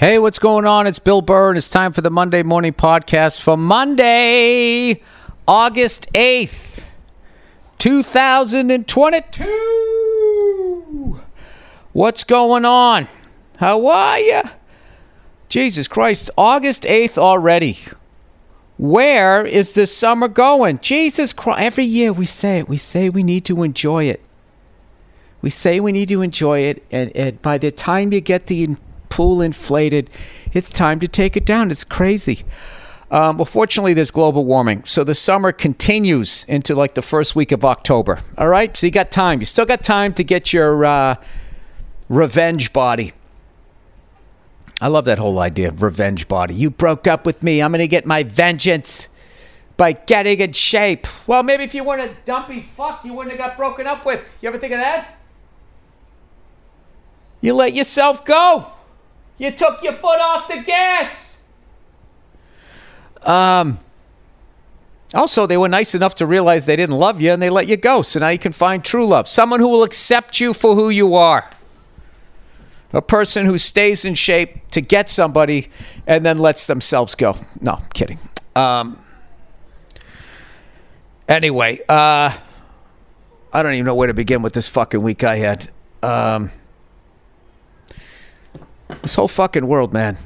Hey, what's going on? It's Bill Burr, and it's time for the Monday Morning Podcast for Monday, August 8th, 2022. What's going on? How are you? Jesus Christ, August 8th already. Where is this summer going? Jesus Christ. Every year we say it. We say we need to enjoy it. We say we need to enjoy it, and, and by the time you get the pool inflated. It's time to take it down. It's crazy. Um, well, fortunately, there's global warming. So the summer continues into like the first week of October. All right. So you got time. You still got time to get your uh, revenge body. I love that whole idea of revenge body. You broke up with me. I'm going to get my vengeance by getting in shape. Well, maybe if you weren't a dumpy fuck, you wouldn't have got broken up with. You ever think of that? You let yourself go. You took your foot off the gas. Um. Also, they were nice enough to realize they didn't love you and they let you go. So now you can find true love. Someone who will accept you for who you are. A person who stays in shape to get somebody and then lets themselves go. No, kidding. Um, anyway, uh, I don't even know where to begin with this fucking week I had. Um, this whole fucking world, man,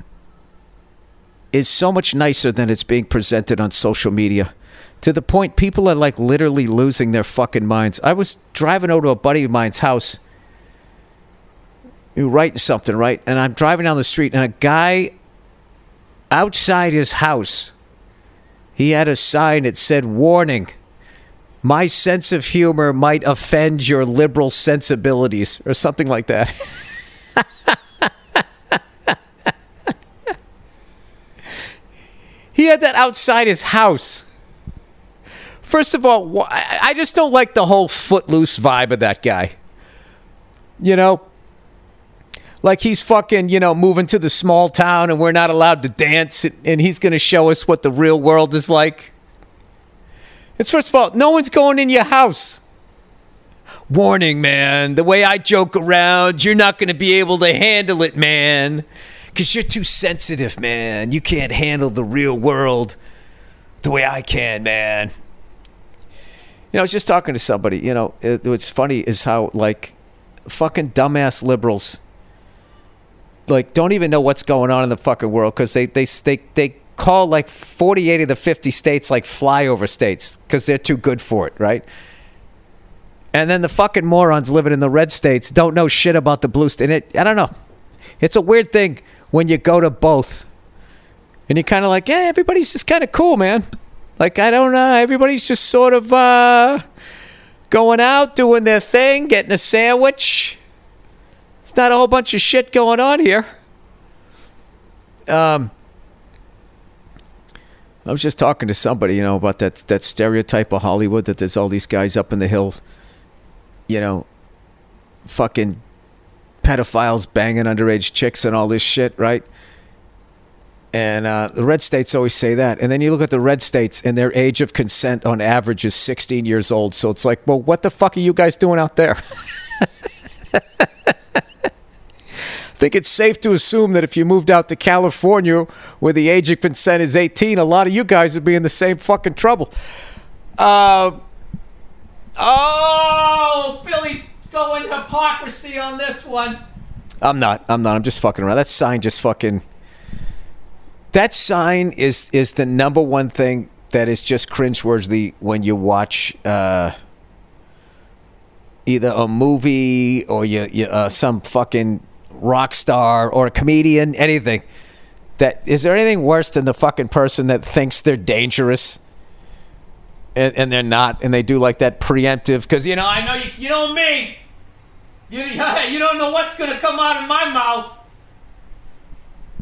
is so much nicer than it's being presented on social media. To the point people are like literally losing their fucking minds. I was driving over to a buddy of mine's house who writing something, right? And I'm driving down the street and a guy outside his house, he had a sign that said, Warning, my sense of humor might offend your liberal sensibilities, or something like that. He had that outside his house. First of all, I just don't like the whole footloose vibe of that guy. You know, like he's fucking, you know, moving to the small town and we're not allowed to dance and he's going to show us what the real world is like. It's first of all, no one's going in your house. Warning, man, the way I joke around, you're not going to be able to handle it, man because you're too sensitive, man. You can't handle the real world the way I can, man. You know, I was just talking to somebody. You know, it, what's funny is how like fucking dumbass liberals like don't even know what's going on in the fucking world because they they they they call like 48 of the 50 states like flyover states because they're too good for it, right? And then the fucking morons living in the red states don't know shit about the blue state. It, I don't know. It's a weird thing when you go to both. And you're kind of like, yeah, everybody's just kind of cool, man. Like, I don't know. Everybody's just sort of uh, going out, doing their thing, getting a sandwich. It's not a whole bunch of shit going on here. Um, I was just talking to somebody, you know, about that that stereotype of Hollywood that there's all these guys up in the hills, you know, fucking pedophiles banging underage chicks and all this shit, right? And uh, the red states always say that. And then you look at the red states, and their age of consent on average is 16 years old. So it's like, well, what the fuck are you guys doing out there? I think it's safe to assume that if you moved out to California where the age of consent is 18, a lot of you guys would be in the same fucking trouble. Uh, oh, Billy go in hypocrisy on this one. I'm not. I'm not. I'm just fucking around. That sign just fucking. That sign is is the number one thing that is just cringeworthy when you watch uh, either a movie or you, you uh, some fucking rock star or a comedian, anything. That is there anything worse than the fucking person that thinks they're dangerous? And, and they're not, and they do like that preemptive because you know I know you, you know me. You, you don't know what's gonna come out of my mouth.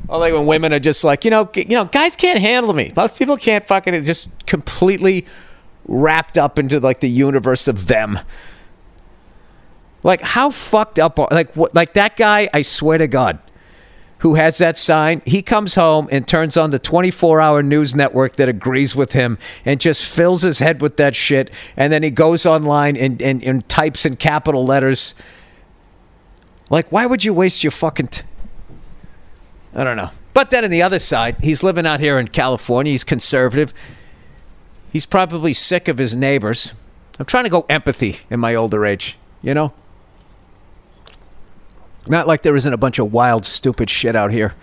Or like when women are just like, you know, you know, guys can't handle me. Most people can't fucking just completely wrapped up into like the universe of them. Like how fucked up are like what like that guy, I swear to God, who has that sign, he comes home and turns on the 24-hour news network that agrees with him and just fills his head with that shit and then he goes online and and, and types in capital letters like why would you waste your fucking t- I don't know. But then on the other side, he's living out here in California. He's conservative. He's probably sick of his neighbors. I'm trying to go empathy in my older age, you know? Not like there isn't a bunch of wild, stupid shit out here.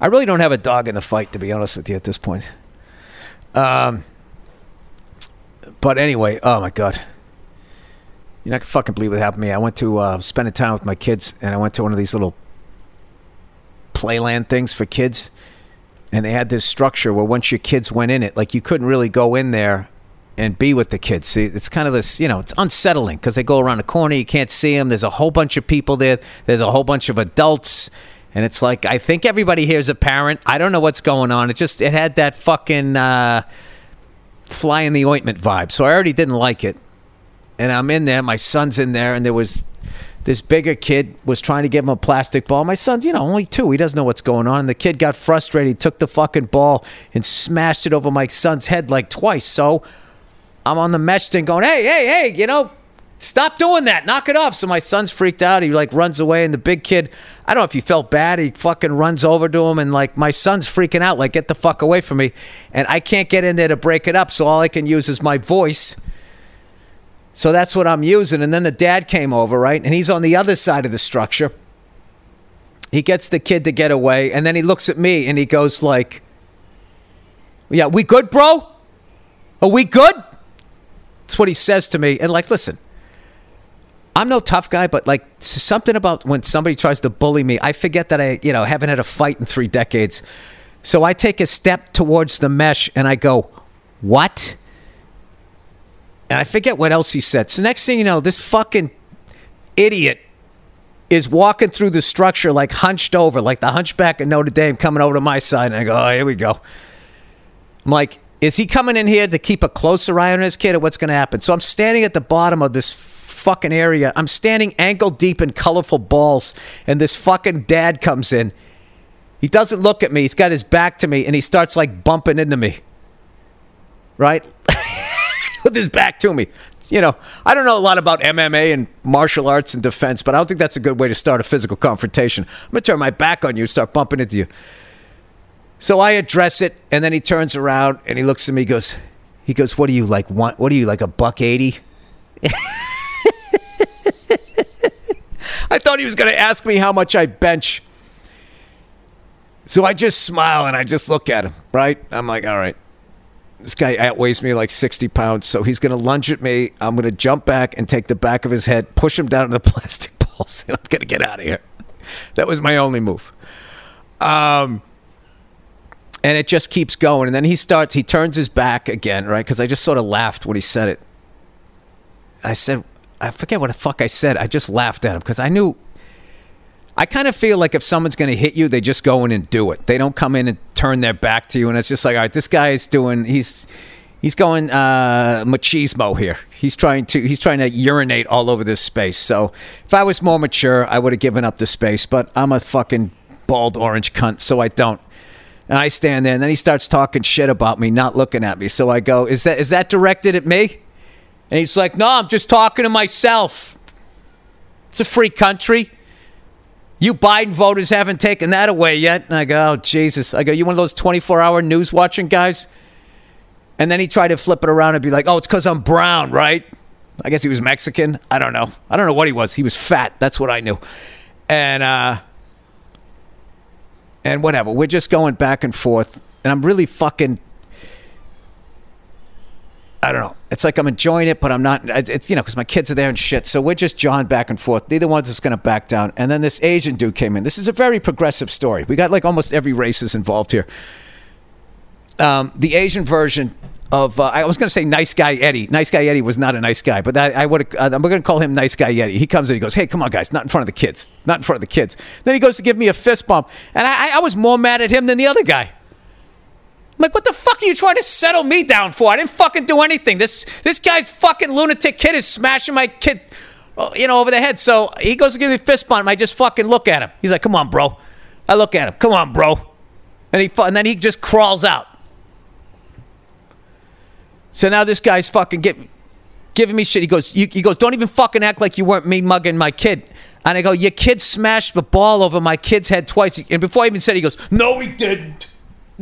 I really don't have a dog in the fight, to be honest with you, at this point. Um, but anyway, oh my God. You're not gonna fucking believe what happened to me. I went to uh, spending time with my kids, and I went to one of these little playland things for kids and they had this structure where once your kids went in it like you couldn't really go in there and be with the kids. See it's kind of this you know it's unsettling because they go around the corner you can't see them there's a whole bunch of people there. There's a whole bunch of adults and it's like i think everybody here is a parent. I don't know what's going on. It just it had that fucking uh, fly in the ointment vibe. So i already didn't like it and i'm in there my son's in there and there was this bigger kid was trying to give him a plastic ball. My son's, you know, only two. He doesn't know what's going on. And the kid got frustrated. He took the fucking ball and smashed it over my son's head like twice. So I'm on the mesh thing going, hey, hey, hey, you know, stop doing that. Knock it off. So my son's freaked out. He like runs away. And the big kid, I don't know if he felt bad. He fucking runs over to him. And like my son's freaking out, like, get the fuck away from me. And I can't get in there to break it up. So all I can use is my voice. So that's what I'm using. And then the dad came over, right? And he's on the other side of the structure. He gets the kid to get away, and then he looks at me and he goes like, "Yeah, we good, bro? Are we good?" That's what he says to me. And like, listen, I'm no tough guy, but like something about when somebody tries to bully me, I forget that I, you know, haven't had a fight in three decades. So I take a step towards the mesh and I go, "What?" And I forget what else he said. So next thing you know, this fucking idiot is walking through the structure like hunched over, like the hunchback of Notre Dame coming over to my side. And I go, oh, here we go. I'm like, is he coming in here to keep a closer eye on his kid or what's going to happen? So I'm standing at the bottom of this fucking area. I'm standing ankle deep in colorful balls. And this fucking dad comes in. He doesn't look at me. He's got his back to me and he starts like bumping into me. Right? with his back to me. You know, I don't know a lot about MMA and martial arts and defense, but I don't think that's a good way to start a physical confrontation. I'm going to turn my back on you, start bumping into you. So I address it, and then he turns around and he looks at me, goes, he goes, "What do you like? Want? What are you like a buck eighty? I thought he was going to ask me how much I bench. So I just smile and I just look at him, right? I'm like, all right, this guy outweighs me like 60 pounds, so he's going to lunge at me. I'm going to jump back and take the back of his head, push him down to the plastic balls, and I'm going to get out of here. That was my only move. Um, and it just keeps going. And then he starts, he turns his back again, right? Because I just sort of laughed when he said it. I said, I forget what the fuck I said. I just laughed at him because I knew. I kind of feel like if someone's going to hit you, they just go in and do it. They don't come in and turn their back to you, and it's just like, all right, this guy is doing. He's he's going uh, machismo here. He's trying to he's trying to urinate all over this space. So if I was more mature, I would have given up the space. But I'm a fucking bald orange cunt, so I don't. And I stand there, and then he starts talking shit about me, not looking at me. So I go, "Is that is that directed at me?" And he's like, "No, I'm just talking to myself. It's a free country." You Biden voters haven't taken that away yet. And I go, oh, Jesus. I go, you one of those 24 hour news watching guys? And then he tried to flip it around and be like, oh, it's because I'm brown, right? I guess he was Mexican. I don't know. I don't know what he was. He was fat. That's what I knew. And uh and whatever. We're just going back and forth. And I'm really fucking I don't know. It's like I'm enjoying it, but I'm not. It's you know because my kids are there and shit. So we're just jawing back and forth. Neither one's just going to back down. And then this Asian dude came in. This is a very progressive story. We got like almost every race is involved here. Um, the Asian version of uh, I was going to say nice guy Eddie. Nice guy Eddie was not a nice guy, but I, I would. Uh, I'm going to call him nice guy Eddie. He comes in, he goes, "Hey, come on, guys, not in front of the kids, not in front of the kids." Then he goes to give me a fist bump, and I, I was more mad at him than the other guy. I'm like, what the fuck are you trying to settle me down for? I didn't fucking do anything. This this guy's fucking lunatic kid is smashing my kid, oh, you know, over the head. So he goes to give me a fist bump. I just fucking look at him. He's like, come on, bro. I look at him. Come on, bro. And he and then he just crawls out. So now this guy's fucking get, giving me shit. He goes, he goes, don't even fucking act like you weren't me mugging my kid. And I go, your kid smashed the ball over my kid's head twice. And before I even said, it, he goes, no, he didn't.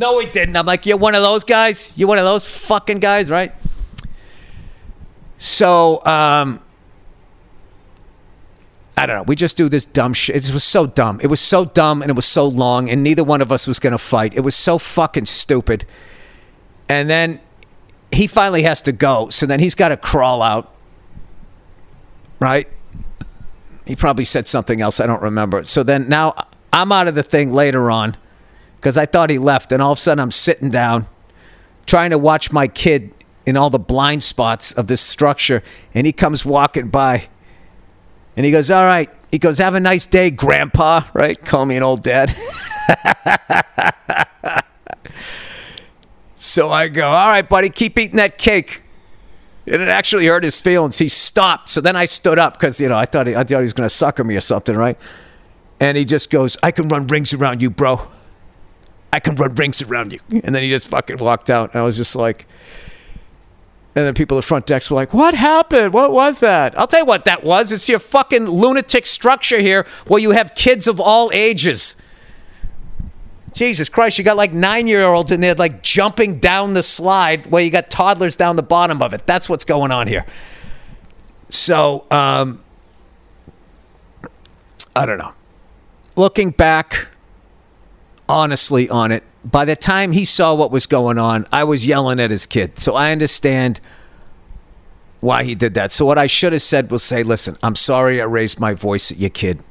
No, he didn't. I'm like, you're one of those guys. You're one of those fucking guys, right? So, um, I don't know. We just do this dumb shit. It was so dumb. It was so dumb and it was so long, and neither one of us was going to fight. It was so fucking stupid. And then he finally has to go. So then he's got to crawl out, right? He probably said something else. I don't remember. So then now I'm out of the thing later on because I thought he left. And all of a sudden, I'm sitting down trying to watch my kid in all the blind spots of this structure. And he comes walking by and he goes, All right. He goes, Have a nice day, Grandpa, right? Call me an old dad. so I go, All right, buddy, keep eating that cake. And it actually hurt his feelings. He stopped. So then I stood up because, you know, I thought he, I thought he was going to sucker me or something, right? And he just goes, I can run rings around you, bro. Can run rings around you. And then he just fucking walked out. And I was just like, and then people at the front decks were like, What happened? What was that? I'll tell you what that was. It's your fucking lunatic structure here where you have kids of all ages. Jesus Christ, you got like nine year olds in there like jumping down the slide where you got toddlers down the bottom of it. That's what's going on here. So, um, I don't know. Looking back, honestly, on it, by the time he saw what was going on, I was yelling at his kid. So I understand why he did that. So what I should have said was say, listen, I'm sorry I raised my voice at your kid.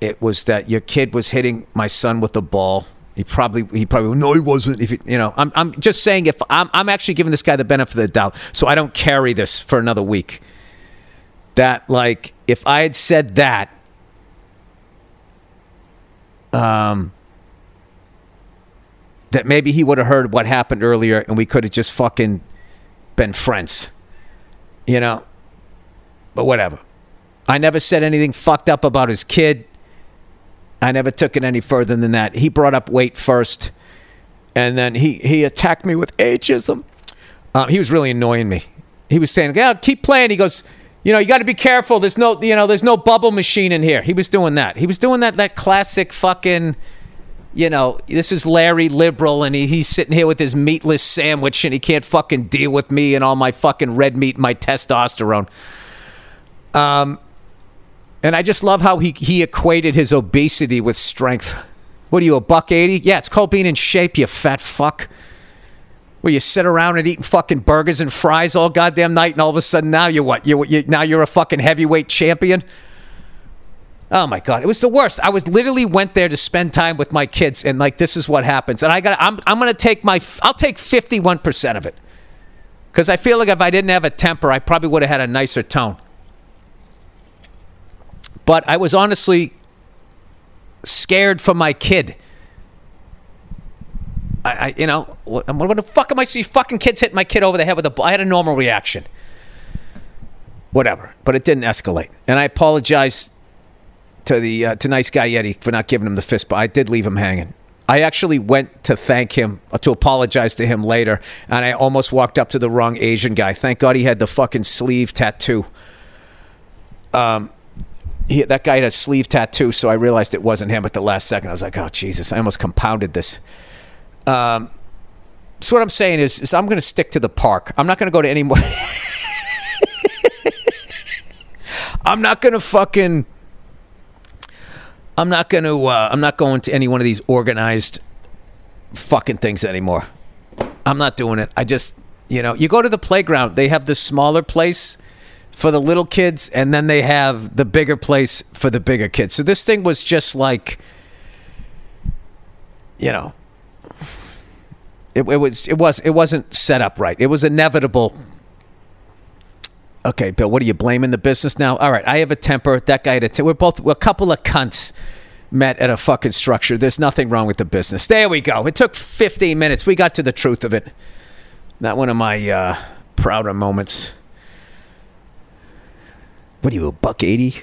It was that your kid was hitting my son with a ball. He probably he probably no he wasn't. If you know, I'm I'm just saying if I'm I'm actually giving this guy the benefit of the doubt, so I don't carry this for another week. That like if I had said that, um, that maybe he would have heard what happened earlier and we could have just fucking been friends. You know? But whatever. I never said anything fucked up about his kid. I never took it any further than that. He brought up weight first, and then he, he attacked me with ageism. Uh, he was really annoying me. He was saying, "Yeah, keep playing." He goes, "You know, you got to be careful. There's no, you know, there's no bubble machine in here." He was doing that. He was doing that that classic fucking you know, this is Larry Liberal, and he, he's sitting here with his meatless sandwich, and he can't fucking deal with me and all my fucking red meat and my testosterone. Um, and I just love how he he equated his obesity with strength. What are you, a buck eighty? Yeah, it's called being in shape, you fat fuck. Where you sit around and eating fucking burgers and fries all goddamn night, and all of a sudden now you're what? You, you now you're a fucking heavyweight champion. Oh my god, it was the worst. I was literally went there to spend time with my kids, and like this is what happens. And I got, I'm, I'm gonna take my, I'll take 51 percent of it, because I feel like if I didn't have a temper, I probably would have had a nicer tone. But I was honestly scared for my kid. I, I you know, what, what, the fuck am I see fucking kids hit my kid over the head with a I had a normal reaction. Whatever, but it didn't escalate, and I apologize to the uh, to nice guy Eddie for not giving him the fist, but I did leave him hanging. I actually went to thank him, uh, to apologize to him later, and I almost walked up to the wrong Asian guy. Thank God he had the fucking sleeve tattoo. Um, he, that guy had a sleeve tattoo, so I realized it wasn't him at the last second. I was like, oh, Jesus, I almost compounded this. Um, so what I'm saying is, is I'm going to stick to the park. I'm not going to go to any more. I'm not gonna fucking. I'm not gonna. Uh, I'm not going to any one of these organized fucking things anymore. I'm not doing it. I just, you know, you go to the playground. They have the smaller place for the little kids, and then they have the bigger place for the bigger kids. So this thing was just like, you know, it, it was. It was. It wasn't set up right. It was inevitable. Okay, Bill. What are you blaming the business now? All right, I have a temper. That guy had a temper. We're both we're a couple of cunts met at a fucking structure. There's nothing wrong with the business. There we go. It took 15 minutes. We got to the truth of it. Not one of my uh, prouder moments. What are you, a buck 80?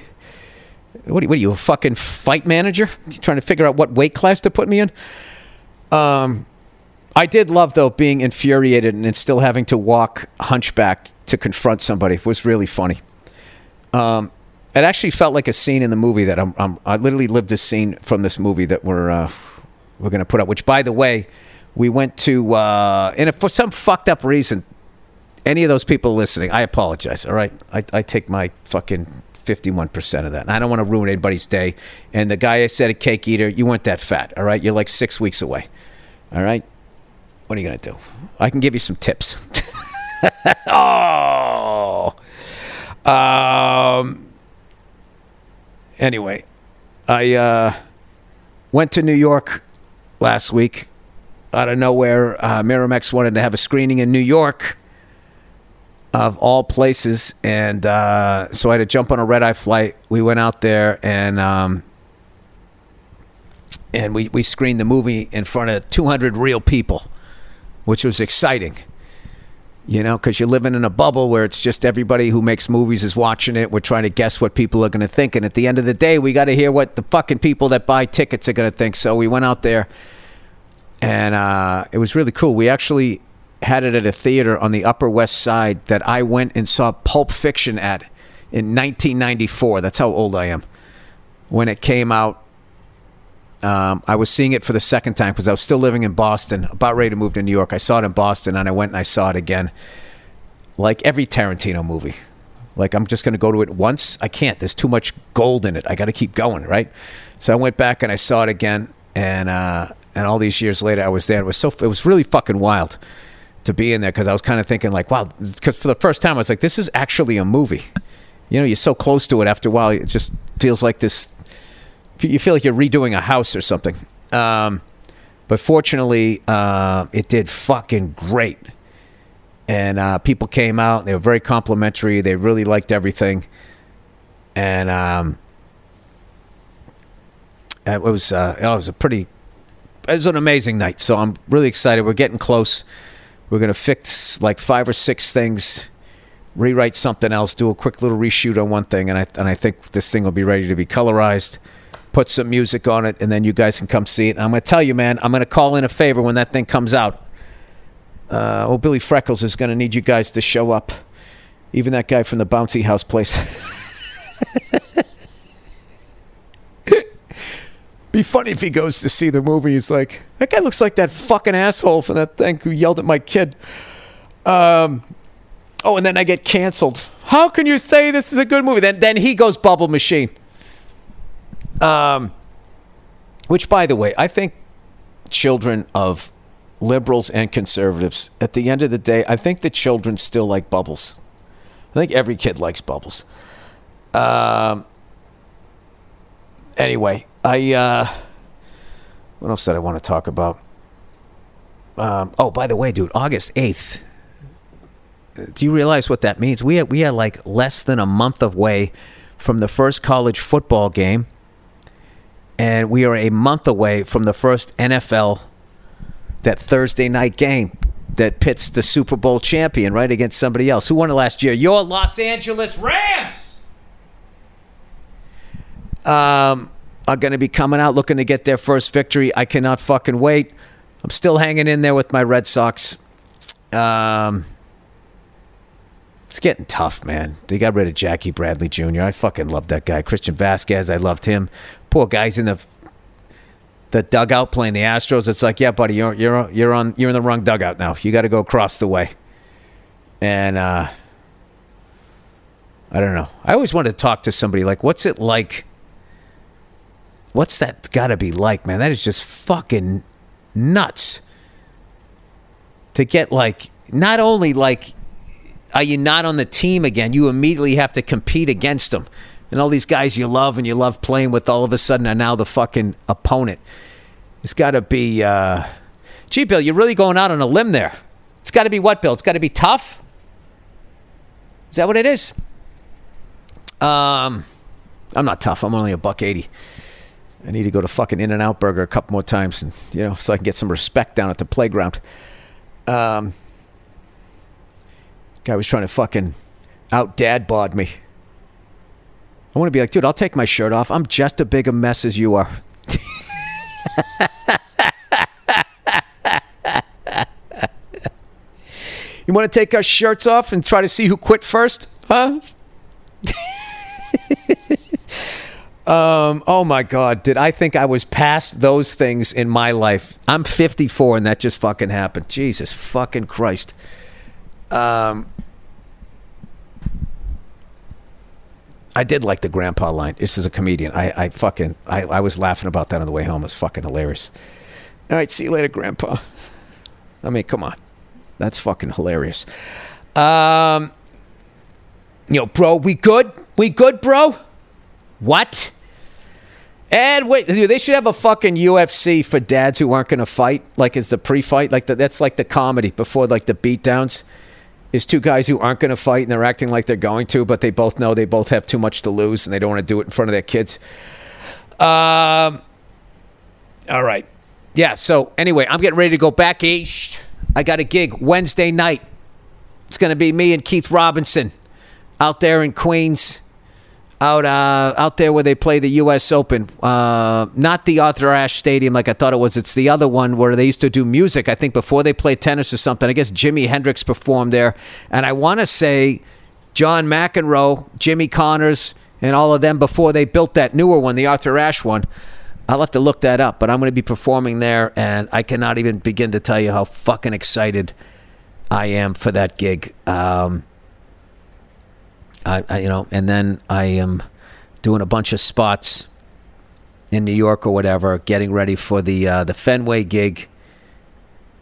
What are, what are you, a fucking fight manager? Trying to figure out what weight class to put me in? Um, I did love though being infuriated and still having to walk hunchbacked to confront somebody. It was really funny. Um, it actually felt like a scene in the movie that I'm, I'm I literally lived a scene from this movie that we're uh, we're going to put up. Which, by the way, we went to uh, and for some fucked up reason, any of those people listening, I apologize. All right, I, I take my fucking 51% of that. And I don't want to ruin anybody's day. And the guy I said a cake eater, you weren't that fat. All right, you're like six weeks away. All right, what are you going to do? I can give you some tips. oh. Um, anyway, I uh, went to New York last week. Out of nowhere, uh, Miramax wanted to have a screening in New York, of all places, and uh, so I had to jump on a red eye flight. We went out there and um, and we we screened the movie in front of 200 real people, which was exciting you know, because you're living in a bubble where it's just everybody who makes movies is watching it. We're trying to guess what people are going to think. And at the end of the day, we got to hear what the fucking people that buy tickets are going to think. So we went out there and uh, it was really cool. We actually had it at a theater on the Upper West Side that I went and saw Pulp Fiction at in 1994. That's how old I am. When it came out um, I was seeing it for the second time because I was still living in Boston, about ready to move to New York. I saw it in Boston, and I went and I saw it again. Like every Tarantino movie, like I'm just going to go to it once. I can't. There's too much gold in it. I got to keep going, right? So I went back and I saw it again, and uh, and all these years later, I was there. It was so it was really fucking wild to be in there because I was kind of thinking like, wow, because for the first time I was like, this is actually a movie. You know, you're so close to it. After a while, it just feels like this you feel like you're redoing a house or something. Um, but fortunately, uh, it did fucking great. And uh, people came out. They were very complimentary. They really liked everything. And um, it was uh, it was a pretty it was an amazing night. So I'm really excited. We're getting close. We're gonna fix like five or six things, rewrite something else, do a quick little reshoot on one thing, and I and I think this thing will be ready to be colorized put some music on it, and then you guys can come see it. And I'm going to tell you, man, I'm going to call in a favor when that thing comes out. Uh, oh, Billy Freckles is going to need you guys to show up. Even that guy from the bouncy house place. Be funny if he goes to see the movie. He's like, that guy looks like that fucking asshole from that thing who yelled at my kid. Um, oh, and then I get canceled. How can you say this is a good movie? Then, then he goes bubble machine. Um, which, by the way, I think children of liberals and conservatives, at the end of the day, I think the children still like bubbles. I think every kid likes bubbles. Um, anyway, I uh, what else did I want to talk about? Um, oh, by the way, dude, August eighth. Do you realize what that means? We we are like less than a month away from the first college football game and we are a month away from the first NFL that Thursday night game that pits the Super Bowl champion right against somebody else. Who won it last year? Your Los Angeles Rams. Um, are going to be coming out looking to get their first victory. I cannot fucking wait. I'm still hanging in there with my Red Sox. Um, it's getting tough, man. They got rid of Jackie Bradley Jr. I fucking love that guy. Christian Vázquez, I loved him. Poor guy's in the the dugout playing the Astros. It's like, yeah, buddy, you're you're you're on you're in the wrong dugout now. You got to go across the way. And uh, I don't know. I always wanted to talk to somebody like, what's it like? What's that got to be like, man? That is just fucking nuts. To get like, not only like, are you not on the team again? You immediately have to compete against them. And all these guys you love and you love playing with all of a sudden are now the fucking opponent. It's got to be, uh, gee, Bill, you're really going out on a limb there. It's got to be what, Bill? It's got to be tough? Is that what it is? Um, I'm not tough. I'm only a buck eighty. I need to go to fucking In-N-Out Burger a couple more times, and you know, so I can get some respect down at the playground. Um, guy was trying to fucking out dad bod me. I want to be like, dude, I'll take my shirt off. I'm just as big a mess as you are. you want to take our shirts off and try to see who quit first? Huh? um, oh my God. Did I think I was past those things in my life? I'm 54 and that just fucking happened. Jesus fucking Christ. Um, I did like the grandpa line. This is a comedian. I, I fucking, I, I was laughing about that on the way home. It's fucking hilarious. All right, see you later, grandpa. I mean, come on. That's fucking hilarious. Um, know, bro, we good? We good, bro? What? And wait, they should have a fucking UFC for dads who aren't going to fight, like is the pre-fight, like the, that's like the comedy before like the beatdowns. Is two guys who aren't going to fight and they're acting like they're going to, but they both know they both have too much to lose and they don't want to do it in front of their kids. Um. All right. Yeah. So anyway, I'm getting ready to go back east. I got a gig Wednesday night. It's going to be me and Keith Robinson out there in Queens, out uh, out there where they play the U.S. Open. Uh, not the Arthur Ashe Stadium like I thought it was. It's the other one where they used to do music. I think before they played tennis or something. I guess Jimi Hendrix performed there, and I want to say John McEnroe, Jimmy Connors, and all of them before they built that newer one, the Arthur Ashe one. I'll have to look that up, but I'm going to be performing there, and I cannot even begin to tell you how fucking excited I am for that gig. Um, I, I, you know, and then I am doing a bunch of spots in New York or whatever, getting ready for the uh, the Fenway gig.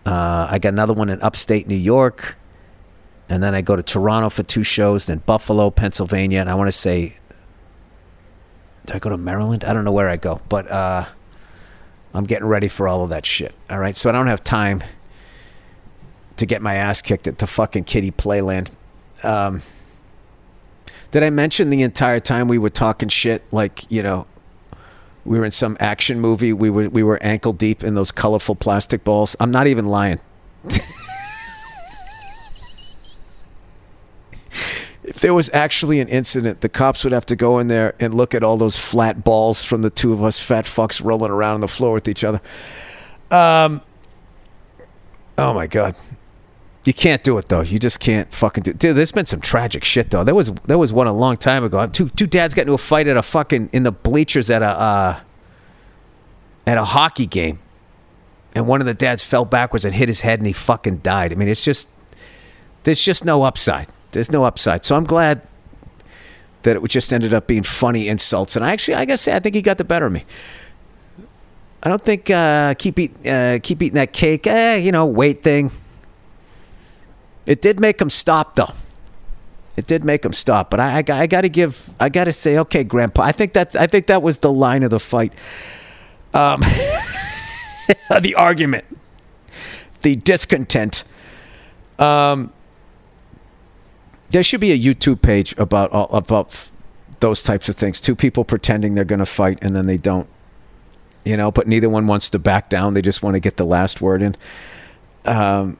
Uh, I got another one in upstate New York, and then I go to Toronto for two shows, then Buffalo, Pennsylvania, and I want to say, do I go to Maryland? I don't know where I go, but uh, I'm getting ready for all of that shit. All right, so I don't have time to get my ass kicked at the fucking kitty playland. Um, did I mention the entire time we were talking shit? Like, you know, we were in some action movie. We were we were ankle deep in those colorful plastic balls. I'm not even lying. if there was actually an incident, the cops would have to go in there and look at all those flat balls from the two of us fat fucks rolling around on the floor with each other. Um. Oh my god. You can't do it though. You just can't fucking do. It. Dude, there's been some tragic shit though. There was there was one a long time ago. Two two dads got into a fight at a fucking in the bleachers at a uh, at a hockey game, and one of the dads fell backwards and hit his head and he fucking died. I mean, it's just there's just no upside. There's no upside. So I'm glad that it just ended up being funny insults. And I actually, I gotta say, I think he got the better of me. I don't think uh, keep eat, uh, keep eating that cake. Eh, you know, weight thing. It did make him stop, though. It did make him stop, but I, I, I got to give, I got to say, okay, Grandpa. I think that, I think that was the line of the fight, um, the argument, the discontent. Um, there should be a YouTube page about about those types of things. Two people pretending they're going to fight and then they don't, you know. But neither one wants to back down. They just want to get the last word in. Um,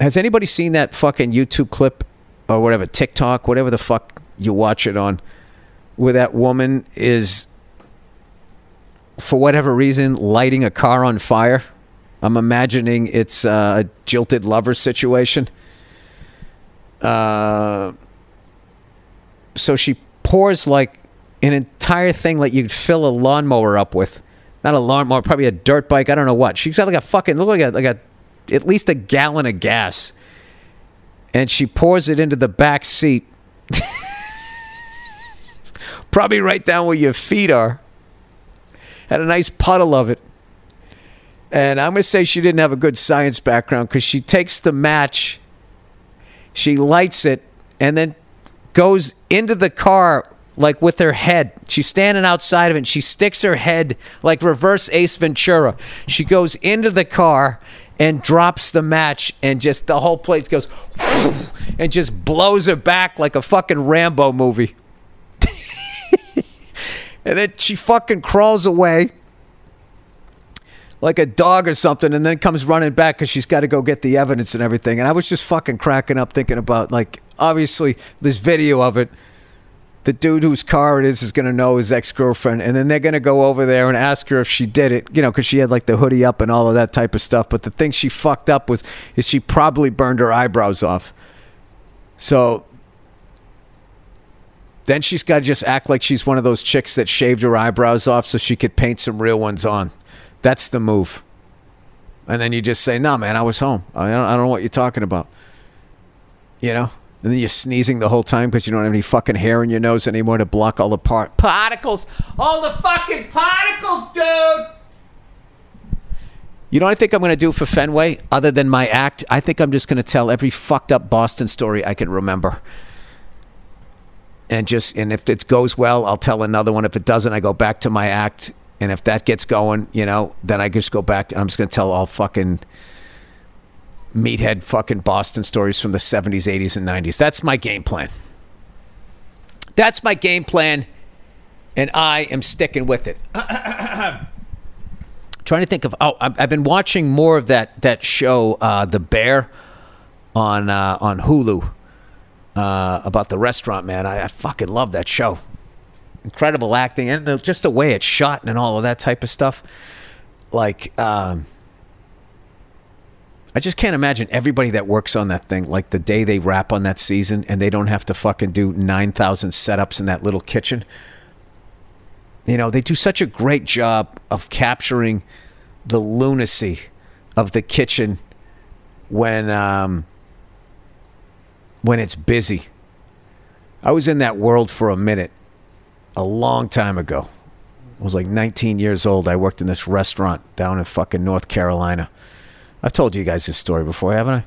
has anybody seen that fucking YouTube clip or whatever TikTok, whatever the fuck you watch it on, where that woman is, for whatever reason, lighting a car on fire? I'm imagining it's uh, a jilted lover situation. Uh, so she pours like an entire thing like you'd fill a lawnmower up with. Not a lawnmower, probably a dirt bike. I don't know what. She's got like a fucking look like a like a at least a gallon of gas, and she pours it into the back seat. Probably right down where your feet are. Had a nice puddle of it. And I'm going to say she didn't have a good science background because she takes the match, she lights it, and then goes into the car like with her head. She's standing outside of it and she sticks her head like reverse Ace Ventura. She goes into the car and drops the match and just the whole place goes and just blows her back like a fucking Rambo movie. and then she fucking crawls away like a dog or something and then comes running back because she's got to go get the evidence and everything. And I was just fucking cracking up thinking about like obviously this video of it the dude whose car it is is going to know his ex girlfriend, and then they're going to go over there and ask her if she did it, you know, because she had like the hoodie up and all of that type of stuff. But the thing she fucked up with is she probably burned her eyebrows off. So then she's got to just act like she's one of those chicks that shaved her eyebrows off so she could paint some real ones on. That's the move. And then you just say, "No, man, I was home. I don't, I don't know what you're talking about." You know. And then you're sneezing the whole time because you don't have any fucking hair in your nose anymore to block all the part particles. All the fucking particles, dude. You know what I think I'm going to do for Fenway, other than my act? I think I'm just going to tell every fucked up Boston story I can remember. And just and if it goes well, I'll tell another one. If it doesn't, I go back to my act. And if that gets going, you know, then I just go back. And I'm just going to tell all fucking meathead fucking Boston stories from the 70s, 80s, and 90s. That's my game plan. That's my game plan, and I am sticking with it. Trying to think of oh, I've been watching more of that that show, uh, The Bear, on uh, on Hulu, uh, about the restaurant man. I, I, fucking love that show. Incredible acting and the, just the way it's shot and all of that type of stuff. Like. Um, I just can't imagine everybody that works on that thing, like the day they wrap on that season and they don't have to fucking do 9,000 setups in that little kitchen. You know, they do such a great job of capturing the lunacy of the kitchen when um, when it's busy. I was in that world for a minute a long time ago. I was like 19 years old. I worked in this restaurant down in fucking North Carolina. I've told you guys this story before, haven't I?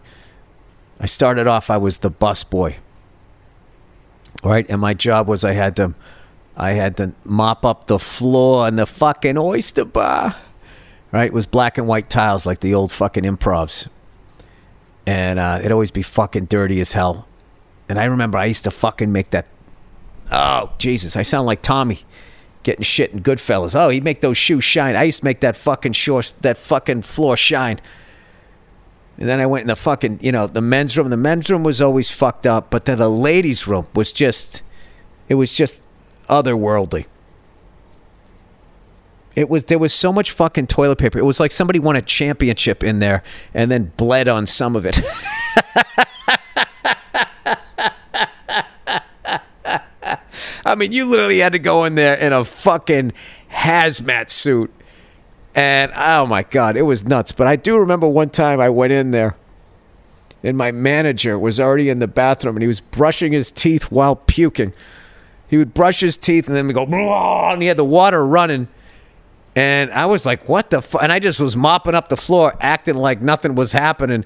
I started off, I was the bus boy. Right? And my job was I had to I had to mop up the floor in the fucking oyster bar. Right? It was black and white tiles like the old fucking improvs. And uh, it'd always be fucking dirty as hell. And I remember I used to fucking make that. Oh, Jesus. I sound like Tommy getting shit in Goodfellas. Oh, he'd make those shoes shine. I used to make that fucking shore, that fucking floor shine. And then I went in the fucking, you know, the men's room. The men's room was always fucked up, but then the ladies' room was just, it was just otherworldly. It was there was so much fucking toilet paper. It was like somebody won a championship in there and then bled on some of it. I mean, you literally had to go in there in a fucking hazmat suit and oh my God, it was nuts. But I do remember one time I went in there and my manager was already in the bathroom and he was brushing his teeth while puking. He would brush his teeth and then we go, and he had the water running. And I was like, what the fuck? And I just was mopping up the floor, acting like nothing was happening.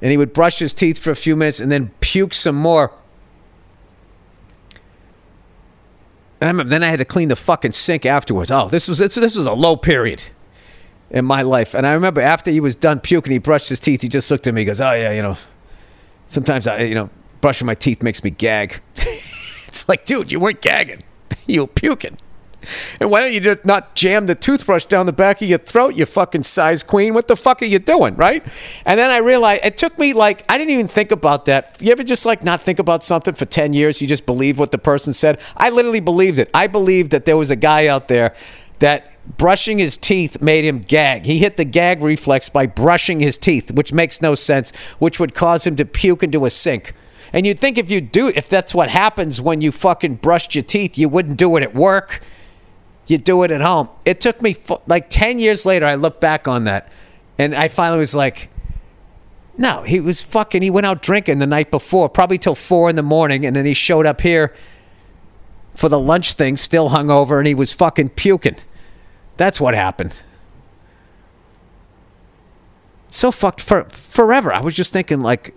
And he would brush his teeth for a few minutes and then puke some more. And then I had to clean the fucking sink afterwards. Oh, this was this, this was a low period in my life. And I remember after he was done puking, he brushed his teeth. He just looked at me. He goes, "Oh yeah, you know, sometimes I, you know, brushing my teeth makes me gag." it's like, dude, you weren't gagging, you were puking. And why don't you just not jam the toothbrush down the back of your throat, you fucking size queen? What the fuck are you doing, right? And then I realized it took me like I didn't even think about that. You ever just like not think about something for 10 years? You just believe what the person said? I literally believed it. I believed that there was a guy out there that brushing his teeth made him gag. He hit the gag reflex by brushing his teeth, which makes no sense, which would cause him to puke into a sink. And you'd think if you do, if that's what happens when you fucking brushed your teeth, you wouldn't do it at work. You do it at home. It took me like 10 years later, I look back on that and I finally was like, no, he was fucking, he went out drinking the night before, probably till four in the morning. And then he showed up here for the lunch thing, still hungover, and he was fucking puking. That's what happened. So fucked for forever. I was just thinking, like,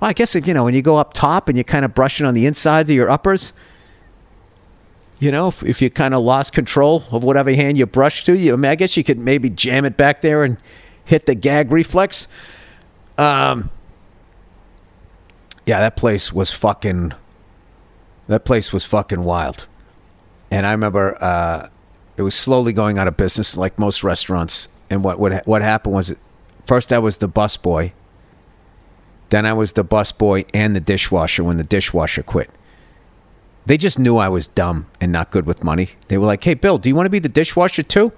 well, I guess if, you know when you go up top and you're kind of brushing on the insides of your uppers. You know, if, if you kind of lost control of whatever hand you brushed to, you I, mean, I guess you could maybe jam it back there and hit the gag reflex. Um, yeah, that place was fucking. That place was fucking wild, and I remember uh, it was slowly going out of business, like most restaurants. And what what what happened was, first I was the bus boy. Then I was the bus boy and the dishwasher when the dishwasher quit. They just knew I was dumb and not good with money. They were like, "Hey, Bill, do you want to be the dishwasher too?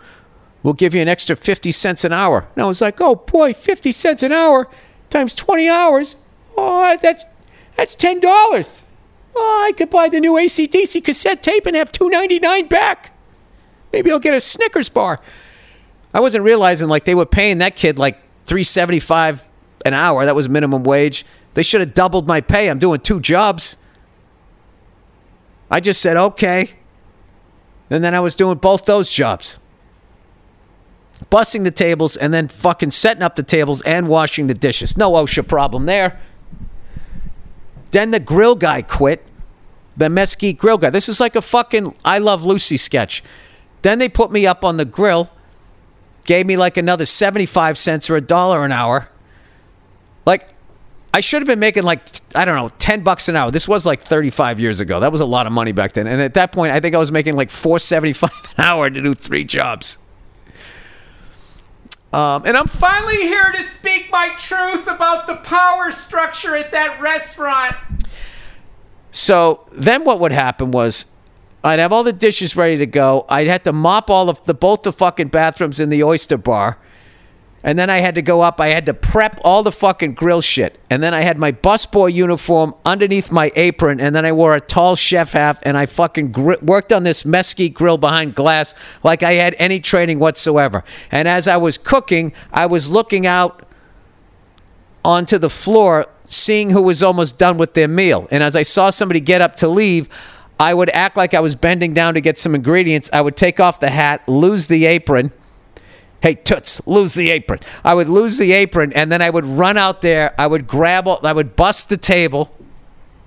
We'll give you an extra fifty cents an hour." And I was like, "Oh boy, fifty cents an hour times twenty hours. Oh, that's that's ten dollars." Oh, I could buy the new ACDC cassette tape and have two ninety nine back. Maybe I'll get a Snickers bar. I wasn't realizing like they were paying that kid like three seventy five an hour. That was minimum wage. They should have doubled my pay. I'm doing two jobs. I just said okay. And then I was doing both those jobs. Bussing the tables and then fucking setting up the tables and washing the dishes. No OSHA problem there. Then the grill guy quit. The mesquite grill guy. This is like a fucking I Love Lucy sketch. Then they put me up on the grill, gave me like another 75 cents or a dollar an hour. Like, I should have been making like, I don't know, 10 bucks an hour. This was like 35 years ago. That was a lot of money back then. And at that point, I think I was making like 475 an hour to do three jobs. Um, and I'm finally here to speak my truth about the power structure at that restaurant. So then what would happen was I'd have all the dishes ready to go. I'd have to mop all of the both the fucking bathrooms in the oyster bar. And then I had to go up. I had to prep all the fucking grill shit. And then I had my busboy uniform underneath my apron. And then I wore a tall chef hat. And I fucking gr- worked on this mesquite grill behind glass like I had any training whatsoever. And as I was cooking, I was looking out onto the floor, seeing who was almost done with their meal. And as I saw somebody get up to leave, I would act like I was bending down to get some ingredients. I would take off the hat, lose the apron. Hey, Toots, lose the apron. I would lose the apron, and then I would run out there. I would grab, all, I would bust the table,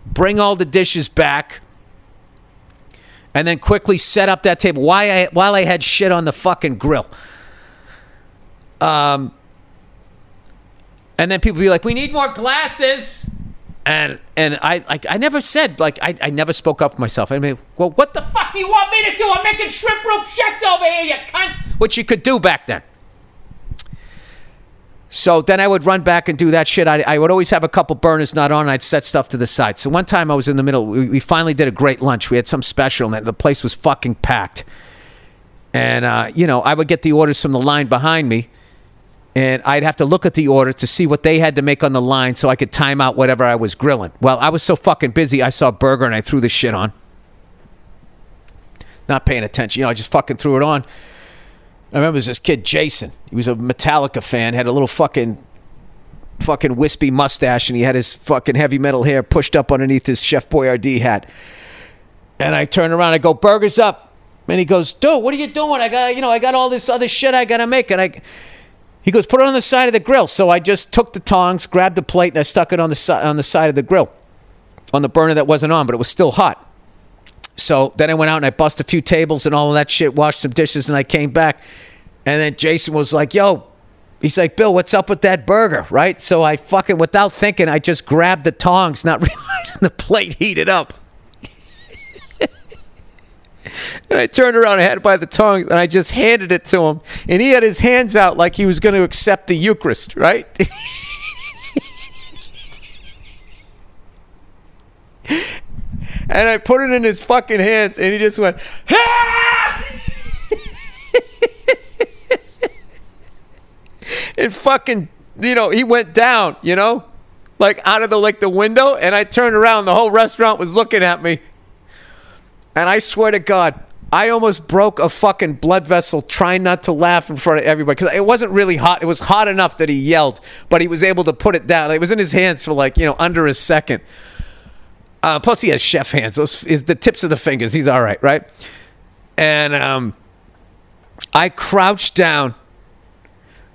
bring all the dishes back, and then quickly set up that table while I, while I had shit on the fucking grill. Um, and then people be like, "We need more glasses." And and I like I never said like I, I never spoke up for myself. I mean, well, what the fuck do you want me to do? I'm making shrimp rope shits over here, you cunt. Which you could do back then. So then I would run back and do that shit. I, I would always have a couple burners not on. I'd set stuff to the side. So one time I was in the middle. We, we finally did a great lunch. We had some special, and the place was fucking packed. And uh, you know, I would get the orders from the line behind me and I'd have to look at the order to see what they had to make on the line so I could time out whatever I was grilling. Well, I was so fucking busy, I saw burger and I threw the shit on. Not paying attention, you know, I just fucking threw it on. I remember this kid, Jason. He was a Metallica fan, had a little fucking fucking wispy mustache, and he had his fucking heavy metal hair pushed up underneath his Chef Boyardee hat. And I turn around, I go, burgers up. And he goes, dude, what are you doing? I got, you know, I got all this other shit I gotta make. And I he goes, put it on the side of the grill. So I just took the tongs, grabbed the plate, and I stuck it on the si- on the side of the grill, on the burner that wasn't on, but it was still hot. So then I went out and I bust a few tables and all of that shit, washed some dishes, and I came back. And then Jason was like, "Yo," he's like, "Bill, what's up with that burger?" Right? So I fucking, without thinking, I just grabbed the tongs, not realizing the plate heated up. And I turned around I had it by the tongs and I just handed it to him. And he had his hands out like he was going to accept the Eucharist, right? and I put it in his fucking hands and he just went, ah! and fucking, you know, he went down, you know, like out of the like the window. And I turned around, the whole restaurant was looking at me. And I swear to God, I almost broke a fucking blood vessel trying not to laugh in front of everybody because it wasn't really hot. It was hot enough that he yelled, but he was able to put it down. It was in his hands for like, you know, under a second. Uh, plus, he has chef hands. Those is the tips of the fingers. He's all right, right? And um, I crouched down,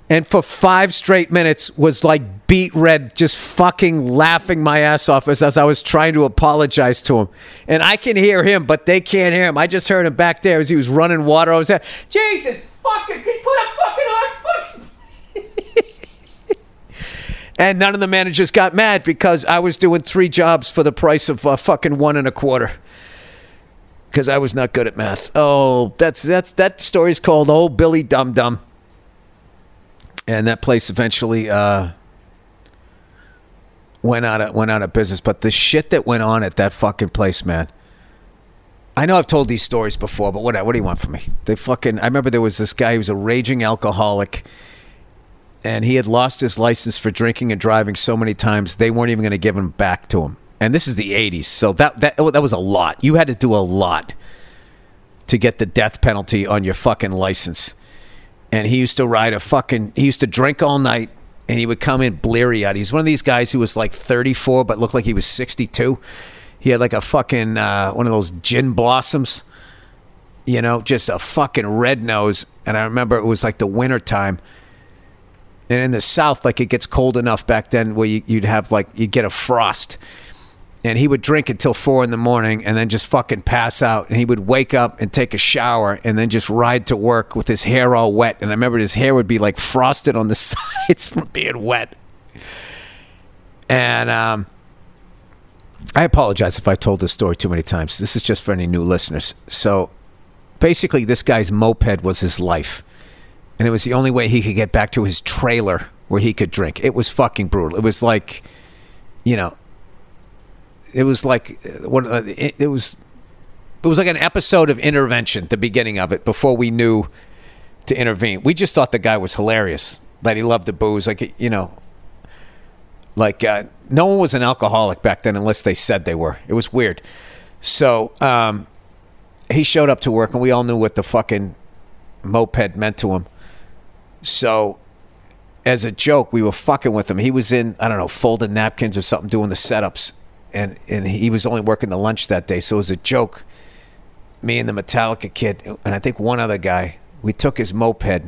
and for five straight minutes was like beet red, just fucking laughing my ass off as, as I was trying to apologize to him. And I can hear him, but they can't hear him. I just heard him back there as he was running water. I was like, Jesus fucking, can you put a fucking hard fucking. And none of the managers got mad because I was doing three jobs for the price of uh, fucking one and a quarter. Because I was not good at math. Oh, that's that's that story's called Old Billy Dum Dum. And that place eventually uh, went out of went out of business. But the shit that went on at that fucking place, man. I know I've told these stories before, but what what do you want from me? They fucking. I remember there was this guy who was a raging alcoholic and he had lost his license for drinking and driving so many times they weren't even going to give him back to him. And this is the 80s, so that that oh, that was a lot. You had to do a lot to get the death penalty on your fucking license. And he used to ride a fucking he used to drink all night and he would come in bleary eyed. He's one of these guys who was like 34 but looked like he was 62. He had like a fucking uh, one of those gin blossoms. You know, just a fucking red nose. And I remember it was like the winter time and in the south like it gets cold enough back then where you, would have like you'd get a frost and he would drink until four in the morning and then just fucking pass out. And he would wake up and take a shower and then just ride to work with his hair all wet. And i remember his hair would be like frosted on the sides from being wet. And um, i apologize if I've told this story too many times. This is just for any new listeners. So basically this guy's moped was his life. And it was the only way he could get back to his trailer where he could drink. It was fucking brutal. It was like, you know, it was like what uh, it, it was. It was like an episode of intervention. The beginning of it, before we knew to intervene, we just thought the guy was hilarious. That he loved the booze, like you know, like uh, no one was an alcoholic back then unless they said they were. It was weird. So um, he showed up to work, and we all knew what the fucking moped meant to him. So, as a joke, we were fucking with him. He was in, I don't know, folding napkins or something, doing the setups, and and he was only working the lunch that day. So, it was a joke, me and the Metallica kid, and I think one other guy, we took his moped,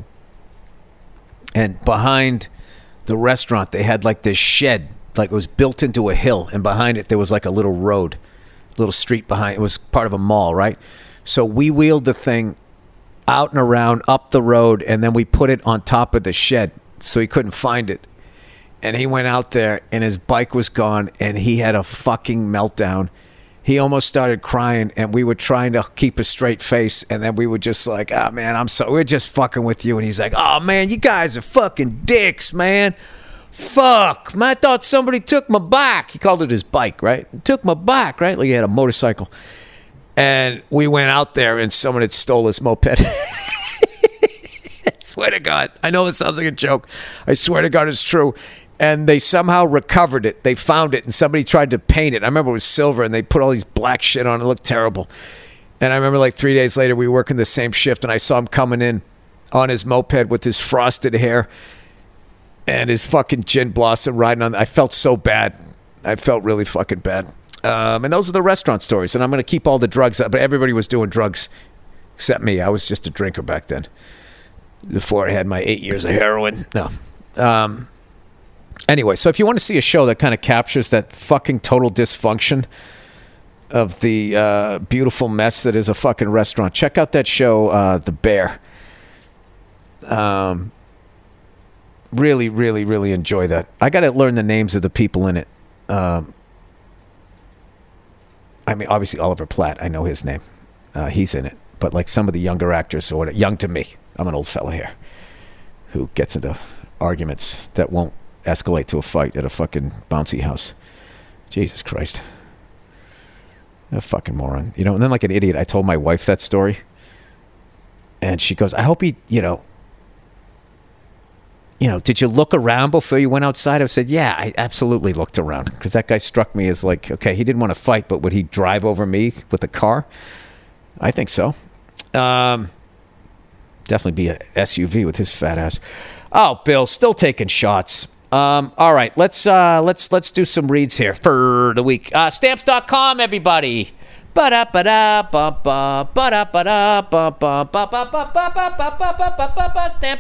and behind the restaurant, they had like this shed, like it was built into a hill, and behind it there was like a little road, little street behind. It was part of a mall, right? So we wheeled the thing out and around up the road, and then we put it on top of the shed so he couldn't find it. And he went out there, and his bike was gone, and he had a fucking meltdown. He almost started crying, and we were trying to keep a straight face, and then we were just like, "Ah, oh, man, I'm so we're just fucking with you." And he's like, "Oh man, you guys are fucking dicks, man." Fuck, man, I thought somebody took my bike. He called it his bike, right? Took my bike, right? Like he had a motorcycle. And we went out there and someone had stole his moped. I swear to God. I know this sounds like a joke. I swear to God it's true. And they somehow recovered it. They found it and somebody tried to paint it. I remember it was silver and they put all these black shit on it. It looked terrible. And I remember like three days later, we were working the same shift and I saw him coming in on his moped with his frosted hair and his fucking gin blossom riding on. I felt so bad. I felt really fucking bad. Um, and those are the restaurant stories. And I'm going to keep all the drugs up. But everybody was doing drugs except me. I was just a drinker back then before I had my eight years of heroin. No. Um, anyway, so if you want to see a show that kind of captures that fucking total dysfunction of the uh, beautiful mess that is a fucking restaurant, check out that show, uh, The Bear. Um, really, really, really enjoy that. I got to learn the names of the people in it. Um, I mean, obviously Oliver Platt. I know his name. Uh, he's in it. But like some of the younger actors, or young to me, I'm an old fella here, who gets into arguments that won't escalate to a fight at a fucking bouncy house. Jesus Christ. A fucking moron. You know, and then like an idiot, I told my wife that story. And she goes, I hope he, you know, you know, did you look around before you went outside? I said, yeah, I absolutely looked around because that guy struck me as like, okay, he didn't want to fight, but would he drive over me with a car? I think so. Um, definitely be a SUV with his fat ass. Oh, Bill, still taking shots. Um, all right, let's uh, let's let's do some reads here for the week. Uh, stamps.com, everybody.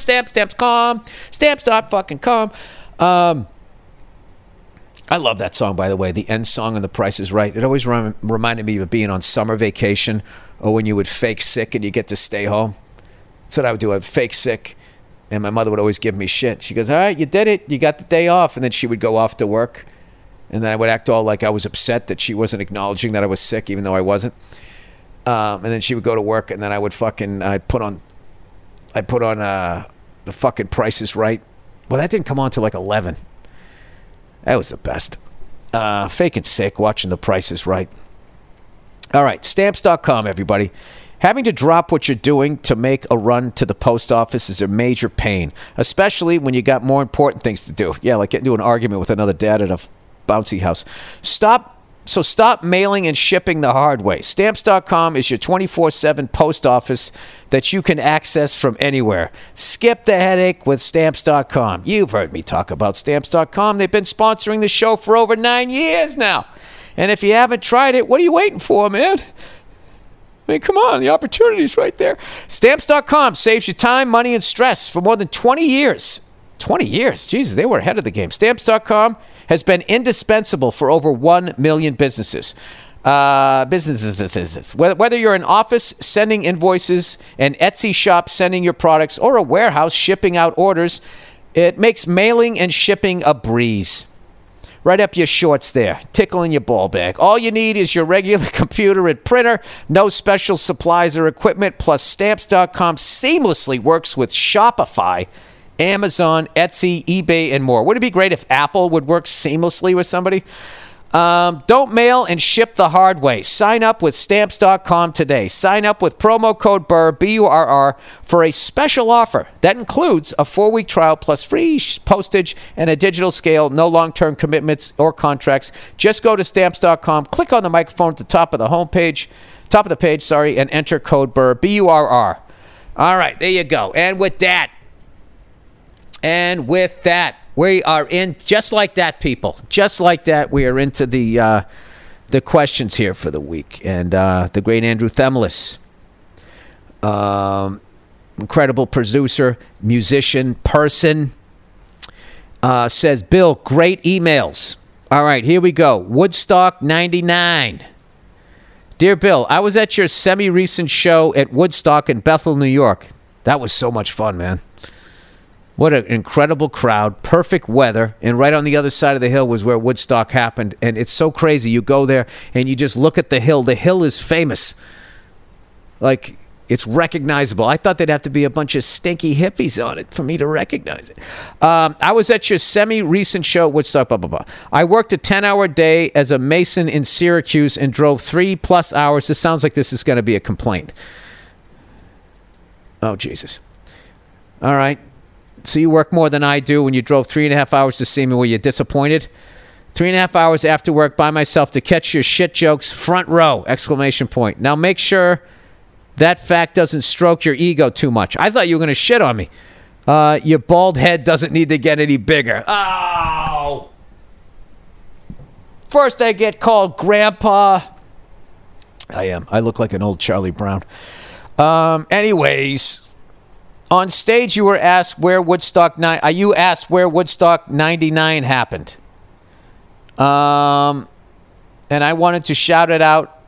Stamp, stamps, com. Stamps dot fucking com. Um, I love that song, by the way. The end song on The Price is Right. It always rem- reminded me of being on summer vacation or when you would fake sick and you get to stay home. That's what I would do. I'd fake sick, and my mother would always give me shit. She goes, All right, you did it. You got the day off. And then she would go off to work. And then I would act all like I was upset that she wasn't acknowledging that I was sick, even though I wasn't. Um, and then she would go to work, and then I would fucking I'd put on, I put on uh, the fucking prices Right. Well, that didn't come on till like eleven. That was the best. Uh, faking sick, watching the prices Right. All right, stamps.com, everybody. Having to drop what you're doing to make a run to the post office is a major pain, especially when you got more important things to do. Yeah, like getting into an argument with another dad at a bouncy house. Stop. So stop mailing and shipping the hard way. Stamps.com is your 24 7 post office that you can access from anywhere. Skip the headache with Stamps.com. You've heard me talk about Stamps.com. They've been sponsoring the show for over nine years now. And if you haven't tried it, what are you waiting for, man? I mean, come on, the opportunity's right there. Stamps.com saves you time, money, and stress for more than 20 years. 20 years. Jesus, they were ahead of the game. Stamps.com has been indispensable for over 1 million businesses. Uh, businesses. Whether you're an office sending invoices, an Etsy shop sending your products, or a warehouse shipping out orders, it makes mailing and shipping a breeze. Right up your shorts there, tickling your ball bag. All you need is your regular computer and printer, no special supplies or equipment, plus stamps.com seamlessly works with Shopify Amazon, Etsy, eBay, and more. Wouldn't it be great if Apple would work seamlessly with somebody? Um, don't mail and ship the hard way. Sign up with stamps.com today. Sign up with promo code BURR, B U R R, for a special offer that includes a four week trial plus free postage and a digital scale, no long term commitments or contracts. Just go to stamps.com, click on the microphone at the top of the homepage, top of the page, sorry, and enter code BURR, B U R R. All right, there you go. And with that, and with that, we are in just like that, people. Just like that, we are into the uh, the questions here for the week. And uh, the great Andrew Themelis, um, incredible producer, musician, person, uh, says, Bill, great emails. All right, here we go. Woodstock 99. Dear Bill, I was at your semi recent show at Woodstock in Bethel, New York. That was so much fun, man. What an incredible crowd, perfect weather, and right on the other side of the hill was where Woodstock happened. And it's so crazy. You go there and you just look at the hill. The hill is famous. Like, it's recognizable. I thought there'd have to be a bunch of stinky hippies on it for me to recognize it. Um, I was at your semi recent show, Woodstock, blah, blah, blah. I worked a 10 hour day as a mason in Syracuse and drove three plus hours. This sounds like this is going to be a complaint. Oh, Jesus. All right. So you work more than I do when you drove three and a half hours to see me. Were you disappointed? Three and a half hours after work by myself to catch your shit jokes front row! Exclamation point. Now make sure that fact doesn't stroke your ego too much. I thought you were going to shit on me. Uh, your bald head doesn't need to get any bigger. Oh. First, I get called Grandpa. I am. I look like an old Charlie Brown. Um, anyways, on stage, you were asked where Woodstock nine. Uh, you asked where Woodstock '99 happened. Um, and I wanted to shout it out.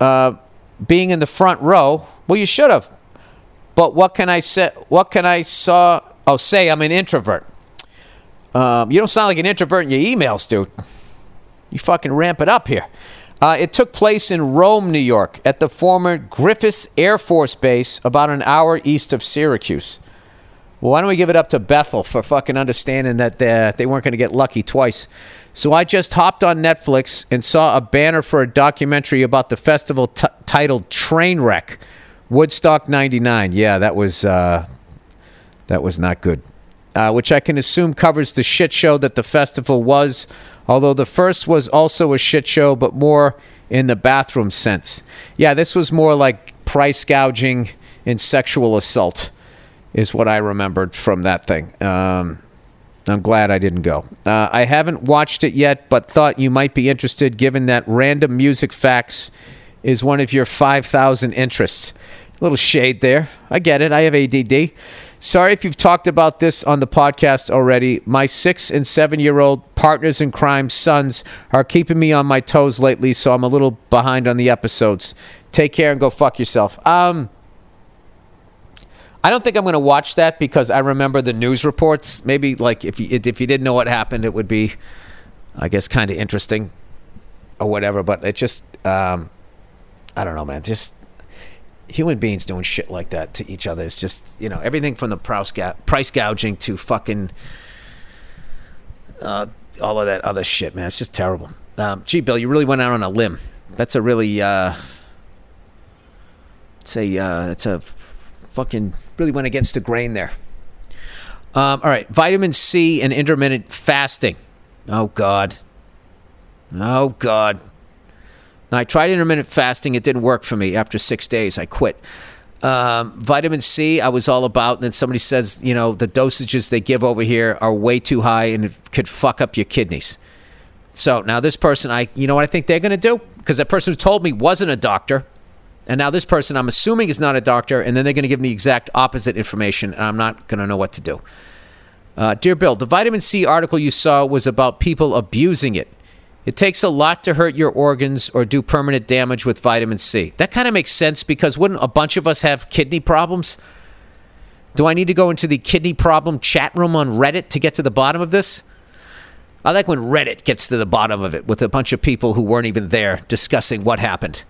Uh, being in the front row. Well, you should have. But what can I say? What can I saw? Oh, say I'm an introvert. Um, you don't sound like an introvert in your emails, dude. You fucking ramp it up here. Uh, it took place in Rome, New York, at the former Griffiss Air Force Base, about an hour east of Syracuse. Well, why don't we give it up to Bethel for fucking understanding that they, they weren't going to get lucky twice? So I just hopped on Netflix and saw a banner for a documentary about the festival t- titled Trainwreck, Woodstock '99. Yeah, that was uh, that was not good. Uh, which I can assume covers the shit show that the festival was although the first was also a shit show, but more in the bathroom sense. Yeah, this was more like price gouging and sexual assault, is what I remembered from that thing. Um, I'm glad I didn't go. Uh, I haven't watched it yet, but thought you might be interested given that random music facts is one of your 5,000 interests. A little shade there. I get it. I have ADD. Sorry if you've talked about this on the podcast already. My six and seven year old partners in crime sons are keeping me on my toes lately, so I'm a little behind on the episodes. Take care and go fuck yourself. Um, I don't think I'm going to watch that because I remember the news reports. Maybe like if you if you didn't know what happened, it would be, I guess, kind of interesting, or whatever. But it just, um, I don't know, man. Just human beings doing shit like that to each other is just you know everything from the price, price gouging to fucking uh, all of that other shit, man. It's just terrible. Um, gee, Bill, you really went out on a limb. That's a really, uh, it's a, uh, a fucking really went against the grain there. Um, all right, vitamin C and intermittent fasting. Oh God. Oh God. Now, I tried intermittent fasting. It didn't work for me. After six days, I quit. Um, vitamin C, I was all about. And then somebody says, you know, the dosages they give over here are way too high and it could fuck up your kidneys. So now this person, I, you know what I think they're going to do? Because that person who told me wasn't a doctor. And now this person, I'm assuming, is not a doctor. And then they're going to give me exact opposite information. And I'm not going to know what to do. Uh, Dear Bill, the vitamin C article you saw was about people abusing it. It takes a lot to hurt your organs or do permanent damage with vitamin C. That kind of makes sense because wouldn't a bunch of us have kidney problems? Do I need to go into the kidney problem chat room on Reddit to get to the bottom of this? I like when Reddit gets to the bottom of it with a bunch of people who weren't even there discussing what happened.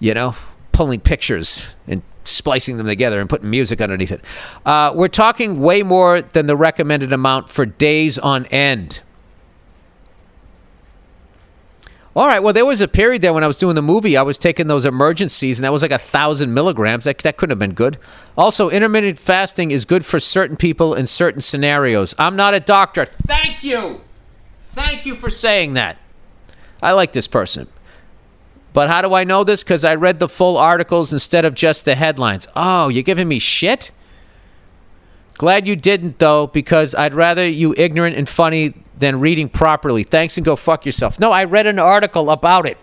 You know, pulling pictures and splicing them together and putting music underneath it. Uh, we're talking way more than the recommended amount for days on end. All right. Well, there was a period there when I was doing the movie. I was taking those Emergen-Cs, and that was like a thousand milligrams. That that couldn't have been good. Also, intermittent fasting is good for certain people in certain scenarios. I'm not a doctor. Thank you. Thank you for saying that. I like this person. But how do I know this? Because I read the full articles instead of just the headlines. Oh, you're giving me shit? Glad you didn't, though, because I'd rather you ignorant and funny than reading properly. Thanks and go fuck yourself. No, I read an article about it.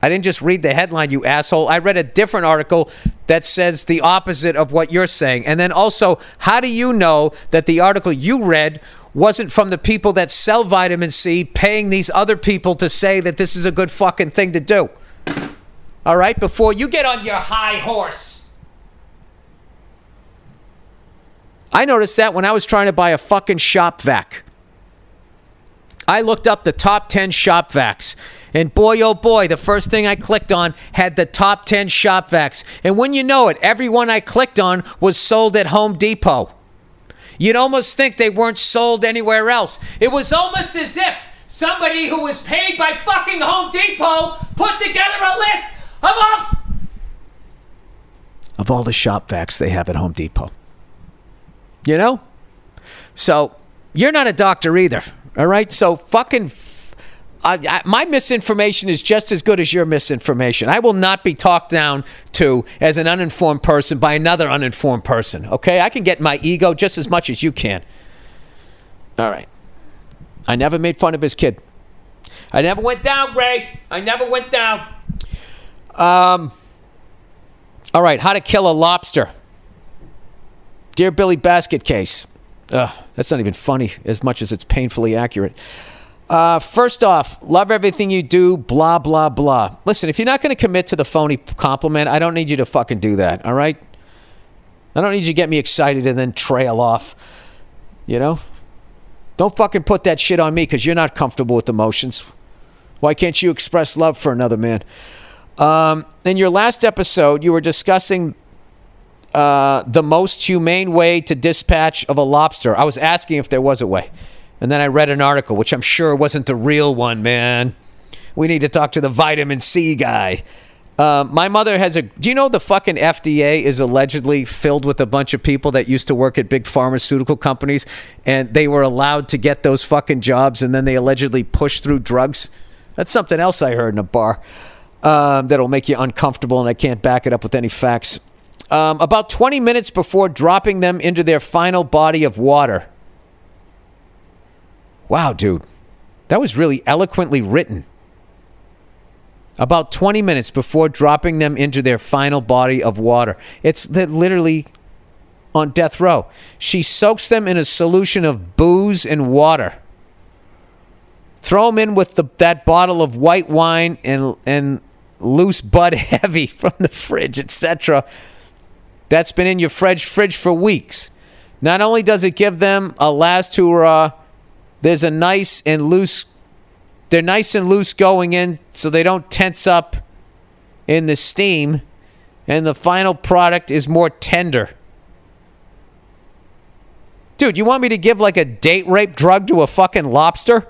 I didn't just read the headline, you asshole. I read a different article that says the opposite of what you're saying. And then also, how do you know that the article you read wasn't from the people that sell vitamin C paying these other people to say that this is a good fucking thing to do? All right, before you get on your high horse. I noticed that when I was trying to buy a fucking shop vac. I looked up the top 10 shop vacs. And boy, oh boy, the first thing I clicked on had the top 10 shop vacs. And when you know it, every one I clicked on was sold at Home Depot. You'd almost think they weren't sold anywhere else. It was almost as if somebody who was paid by fucking Home Depot put together a list of all, of all the shop vacs they have at Home Depot. You know? So, you're not a doctor either. All right, so fucking. F- I, I, my misinformation is just as good as your misinformation. I will not be talked down to as an uninformed person by another uninformed person. Okay, I can get my ego just as much as you can. All right. I never made fun of his kid. I never went down, Ray. I never went down. Um. All right, how to kill a lobster. Dear Billy Basket Case. Ugh, that's not even funny as much as it's painfully accurate. Uh, first off, love everything you do, blah, blah, blah. Listen, if you're not going to commit to the phony compliment, I don't need you to fucking do that, all right? I don't need you to get me excited and then trail off. You know? Don't fucking put that shit on me because you're not comfortable with emotions. Why can't you express love for another man? Um, in your last episode, you were discussing uh, the most humane way to dispatch of a lobster. I was asking if there was a way. And then I read an article, which I'm sure wasn't the real one, man. We need to talk to the vitamin C guy. Uh, my mother has a. Do you know the fucking FDA is allegedly filled with a bunch of people that used to work at big pharmaceutical companies and they were allowed to get those fucking jobs and then they allegedly pushed through drugs? That's something else I heard in a bar um, that'll make you uncomfortable and I can't back it up with any facts. Um, about 20 minutes before dropping them into their final body of water. Wow, dude. That was really eloquently written. About 20 minutes before dropping them into their final body of water. It's literally on death row. She soaks them in a solution of booze and water. Throw them in with the, that bottle of white wine and, and loose Bud Heavy from the fridge, etc. That's been in your fridge fridge for weeks. Not only does it give them a last hurrah, there's a nice and loose. They're nice and loose going in, so they don't tense up in the steam, and the final product is more tender. Dude, you want me to give like a date rape drug to a fucking lobster?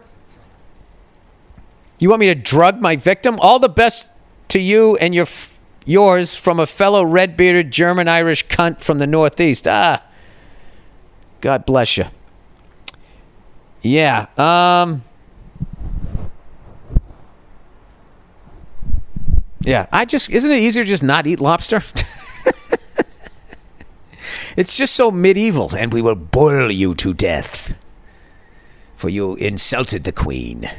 You want me to drug my victim? All the best to you and your f- yours from a fellow red-bearded German Irish cunt from the Northeast. Ah, God bless you. Yeah. Um. Yeah, I just isn't it easier just not eat lobster? it's just so medieval, and we will boil you to death, for you insulted the queen.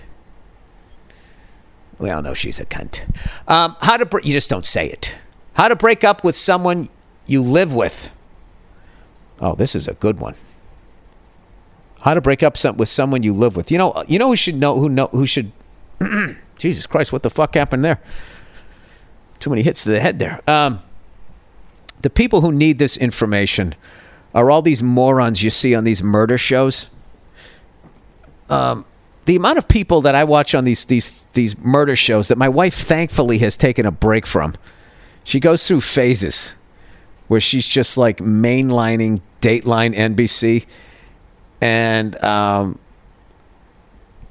We all know she's a cunt. Um, how to you just don't say it. How to break up with someone you live with. Oh, this is a good one. How to break up some, with someone you live with. You know, you know who should know who know who should. Jesus Christ, what the fuck happened there? Too many hits to the head there. Um, the people who need this information are all these morons you see on these murder shows. Um, the amount of people that I watch on these these these murder shows that my wife thankfully has taken a break from. She goes through phases where she's just like mainlining Dateline NBC, and um,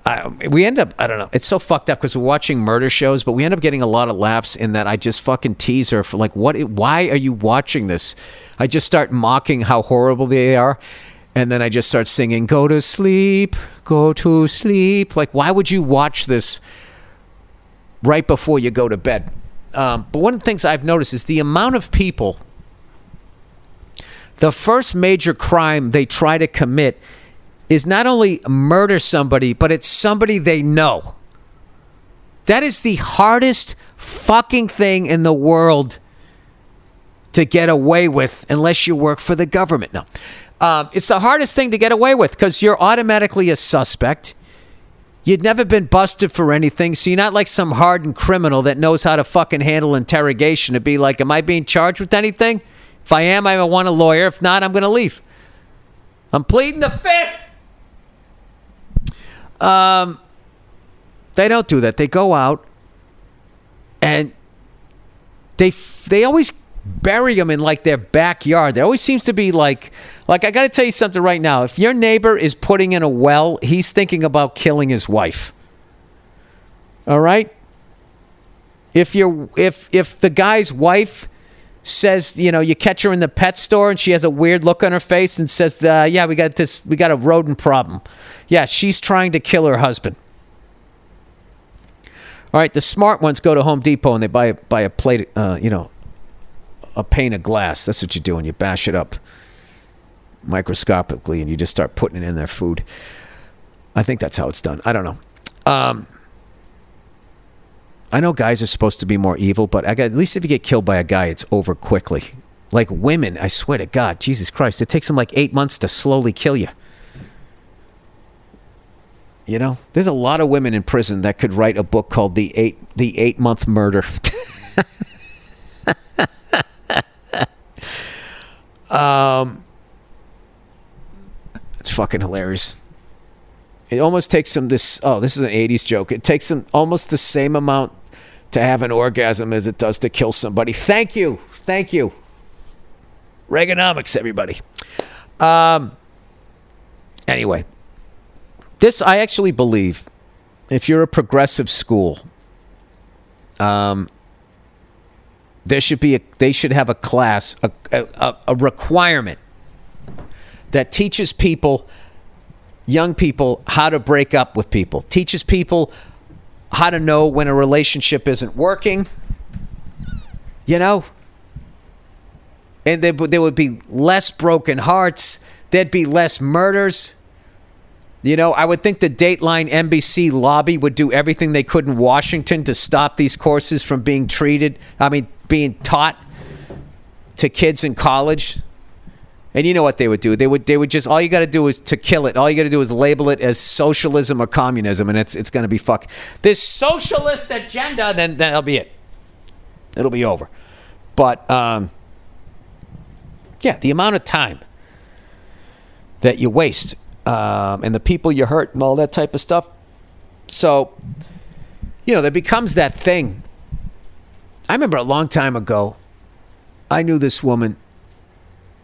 I, we end up I don't know. It's so fucked up because we're watching murder shows, but we end up getting a lot of laughs in that I just fucking tease her for like, what? Why are you watching this? I just start mocking how horrible they are. And then I just start singing, Go to sleep, go to sleep. Like, why would you watch this right before you go to bed? Um, but one of the things I've noticed is the amount of people, the first major crime they try to commit is not only murder somebody, but it's somebody they know. That is the hardest fucking thing in the world to get away with unless you work for the government. No. Um, it's the hardest thing to get away with because you're automatically a suspect. You'd never been busted for anything, so you're not like some hardened criminal that knows how to fucking handle interrogation to be like, Am I being charged with anything? If I am, I want a lawyer. If not, I'm going to leave. I'm pleading the fifth. Um, they don't do that. They go out and they they always bury them in like their backyard. There always seems to be like like I got to tell you something right now. If your neighbor is putting in a well, he's thinking about killing his wife. All right? If you if if the guy's wife says, you know, you catch her in the pet store and she has a weird look on her face and says, uh, "Yeah, we got this we got a rodent problem." Yeah, she's trying to kill her husband. All right, the smart ones go to Home Depot and they buy buy a plate, uh, you know, a pane of glass. That's what you do, and you bash it up microscopically, and you just start putting it in their food. I think that's how it's done. I don't know. Um, I know guys are supposed to be more evil, but got, at least if you get killed by a guy, it's over quickly. Like women, I swear to God, Jesus Christ, it takes them like eight months to slowly kill you. You know, there's a lot of women in prison that could write a book called "the eight the eight month murder." um, it's fucking hilarious. It almost takes them this. Oh, this is an '80s joke. It takes them almost the same amount to have an orgasm as it does to kill somebody. Thank you, thank you. Reaganomics, everybody. Um. Anyway, this I actually believe. If you're a progressive school, um, there should be a, they should have a class, a, a, a requirement that teaches people, young people, how to break up with people, teaches people how to know when a relationship isn't working. You know, and there, would be less broken hearts. There'd be less murders. You know, I would think the Dateline NBC lobby would do everything they could in Washington to stop these courses from being treated, I mean, being taught to kids in college. And you know what they would do? They would they would just all you got to do is to kill it. All you got to do is label it as socialism or communism and it's it's going to be fuck this socialist agenda then that'll be it. It'll be over. But um yeah, the amount of time that you waste um, and the people you hurt and all that type of stuff. So, you know, there becomes that thing. I remember a long time ago, I knew this woman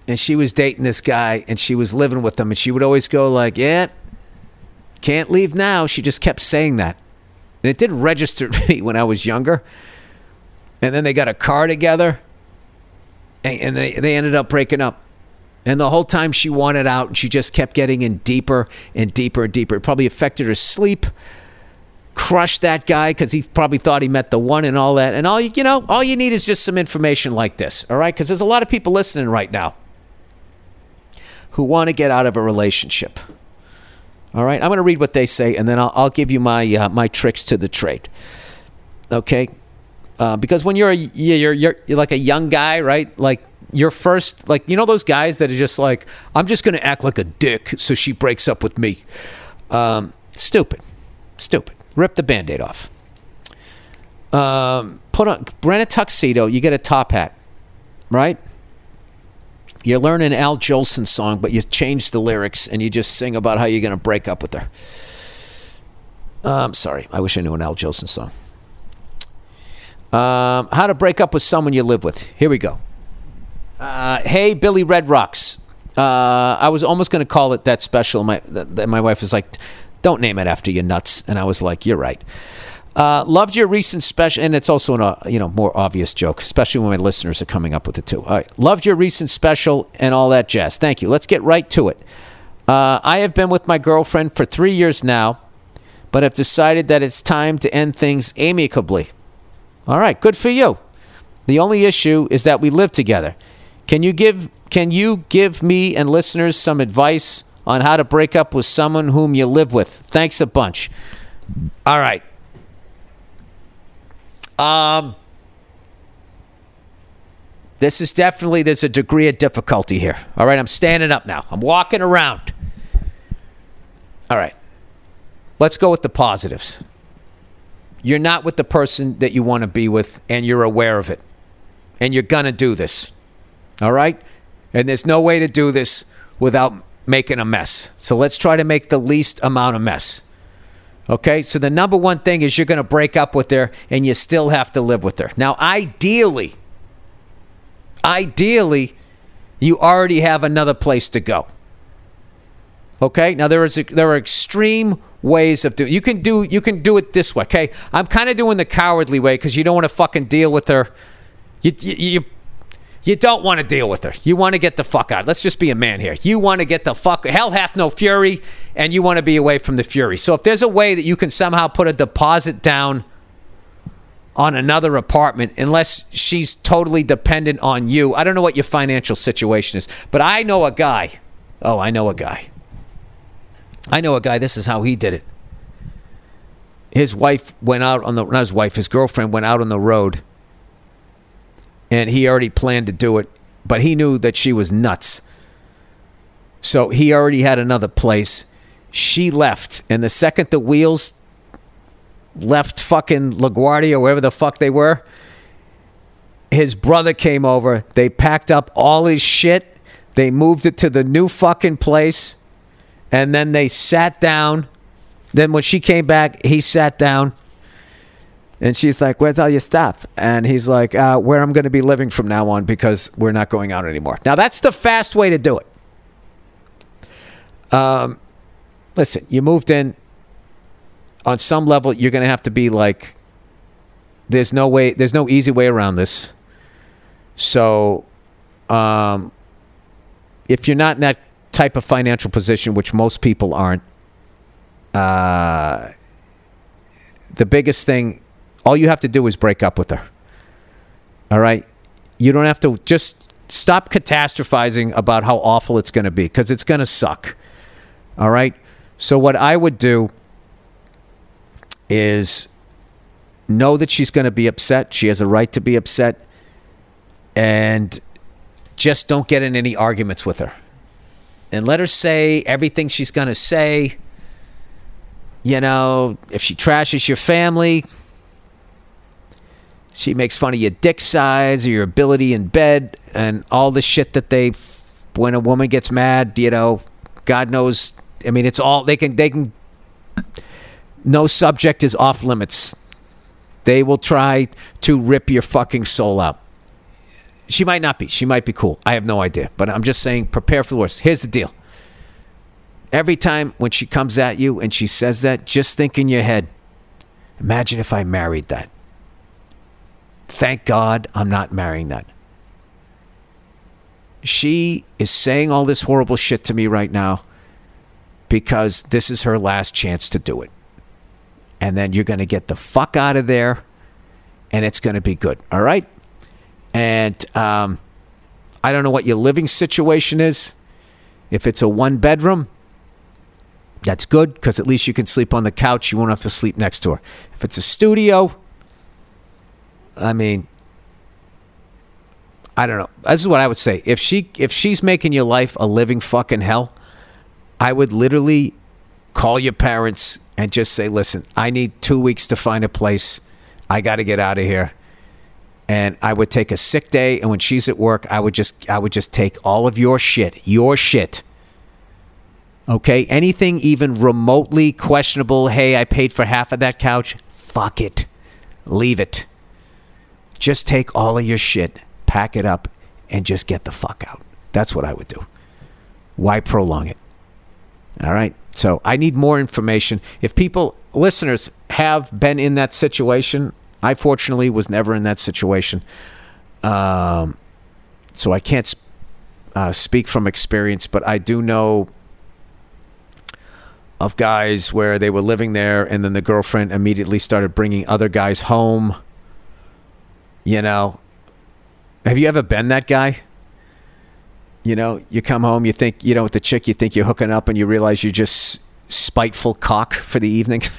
and she was dating this guy and she was living with him and she would always go like, "Yeah, can't leave now." She just kept saying that. And it didn't register to me when I was younger. And then they got a car together and, and they, they ended up breaking up. And the whole time she wanted out, and she just kept getting in deeper and deeper and deeper. It probably affected her sleep, crushed that guy because he probably thought he met the one and all that. And all you, you know, all you need is just some information like this, all right? Because there's a lot of people listening right now who want to get out of a relationship. All right, I'm going to read what they say, and then I'll, I'll give you my uh, my tricks to the trade. Okay, uh, because when you're a you're, you're you're like a young guy, right? Like your first like you know those guys that are just like i'm just going to act like a dick so she breaks up with me um, stupid stupid rip the band-aid off um, put on rent a tuxedo you get a top hat right you learn an al jolson song but you change the lyrics and you just sing about how you're going to break up with her i'm um, sorry i wish i knew an al jolson song um, how to break up with someone you live with here we go uh, hey, Billy Red Rocks. Uh, I was almost going to call it that special. My th- my wife was like, "Don't name it after you nuts," and I was like, "You're right." Uh, loved your recent special, and it's also a uh, you know more obvious joke, especially when my listeners are coming up with it too. All right, loved your recent special and all that jazz. Thank you. Let's get right to it. Uh, I have been with my girlfriend for three years now, but have decided that it's time to end things amicably. All right, good for you. The only issue is that we live together. Can you give can you give me and listeners some advice on how to break up with someone whom you live with? Thanks a bunch. All right. Um this is definitely there's a degree of difficulty here. All right, I'm standing up now. I'm walking around. All right. Let's go with the positives. You're not with the person that you want to be with and you're aware of it. And you're going to do this. All right? And there's no way to do this without making a mess. So let's try to make the least amount of mess. Okay? So the number one thing is you're going to break up with her and you still have to live with her. Now, ideally, ideally, you already have another place to go. Okay? Now there is a, there are extreme ways of doing. You can do you can do it this way. Okay? I'm kind of doing the cowardly way because you don't want to fucking deal with her. You, you, you you don't want to deal with her. You want to get the fuck out. Let's just be a man here. You want to get the fuck. Hell hath no fury, and you want to be away from the fury. So if there's a way that you can somehow put a deposit down on another apartment, unless she's totally dependent on you, I don't know what your financial situation is, but I know a guy. Oh, I know a guy. I know a guy. This is how he did it. His wife went out on the not his wife, his girlfriend went out on the road and he already planned to do it, but he knew that she was nuts. So he already had another place. She left, and the second the wheels left fucking LaGuardia or wherever the fuck they were, his brother came over. They packed up all his shit. They moved it to the new fucking place. And then they sat down. Then when she came back, he sat down and she's like, Where's all your stuff? And he's like, uh, Where I'm going to be living from now on because we're not going out anymore. Now, that's the fast way to do it. Um, listen, you moved in. On some level, you're going to have to be like, there's no way, there's no easy way around this. So, um, if you're not in that type of financial position, which most people aren't, uh, the biggest thing all you have to do is break up with her. All right? You don't have to just stop catastrophizing about how awful it's going to be because it's going to suck. All right? So what I would do is know that she's going to be upset. She has a right to be upset. And just don't get in any arguments with her. And let her say everything she's going to say. You know, if she trashes your family, she makes fun of your dick size or your ability in bed and all the shit that they when a woman gets mad, you know, God knows I mean it's all they can they can no subject is off limits. They will try to rip your fucking soul out. She might not be. She might be cool. I have no idea. But I'm just saying, prepare for the worst. Here's the deal. Every time when she comes at you and she says that, just think in your head, imagine if I married that. Thank God I'm not marrying that. She is saying all this horrible shit to me right now because this is her last chance to do it. And then you're going to get the fuck out of there and it's going to be good. All right? And um, I don't know what your living situation is. If it's a one bedroom, that's good because at least you can sleep on the couch. You won't have to sleep next to her. If it's a studio, I mean, I don't know. This is what I would say. If she if she's making your life a living fucking hell, I would literally call your parents and just say, "Listen, I need 2 weeks to find a place. I got to get out of here." And I would take a sick day and when she's at work, I would just I would just take all of your shit, your shit. Okay? Anything even remotely questionable, "Hey, I paid for half of that couch." Fuck it. Leave it. Just take all of your shit, pack it up, and just get the fuck out. That's what I would do. Why prolong it? All right. So I need more information. If people, listeners, have been in that situation, I fortunately was never in that situation. Um, so I can't uh, speak from experience, but I do know of guys where they were living there and then the girlfriend immediately started bringing other guys home you know, have you ever been that guy? You know, you come home, you think, you know, with the chick, you think you're hooking up, and you realize you're just spiteful cock for the evening.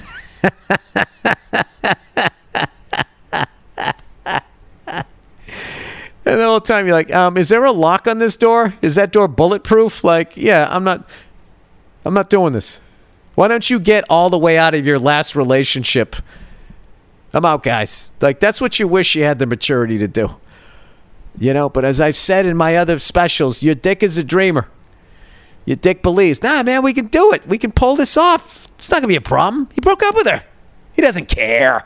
And the whole time you're like, um, is there a lock on this door? Is that door bulletproof? Like, yeah, I'm not I'm not doing this. Why don't you get all the way out of your last relationship I'm out, guys. Like that's what you wish you had the maturity to do. You know, but as I've said in my other specials, your dick is a dreamer. Your dick believes, nah, man, we can do it. We can pull this off. It's not gonna be a problem. He broke up with her. He doesn't care.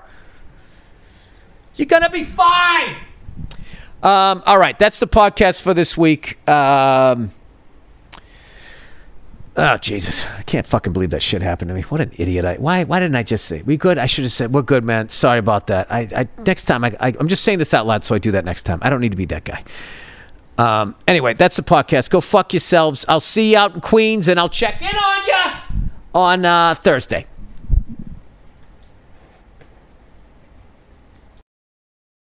You're gonna be fine. Um, all right, that's the podcast for this week. Um, Oh Jesus! I can't fucking believe that shit happened to me. What an idiot! I why why didn't I just say we good? I should have said we're good, man. Sorry about that. I, I next time I, I am just saying this out loud so I do that next time. I don't need to be that guy. Um. Anyway, that's the podcast. Go fuck yourselves. I'll see you out in Queens, and I'll check in on you on uh, Thursday.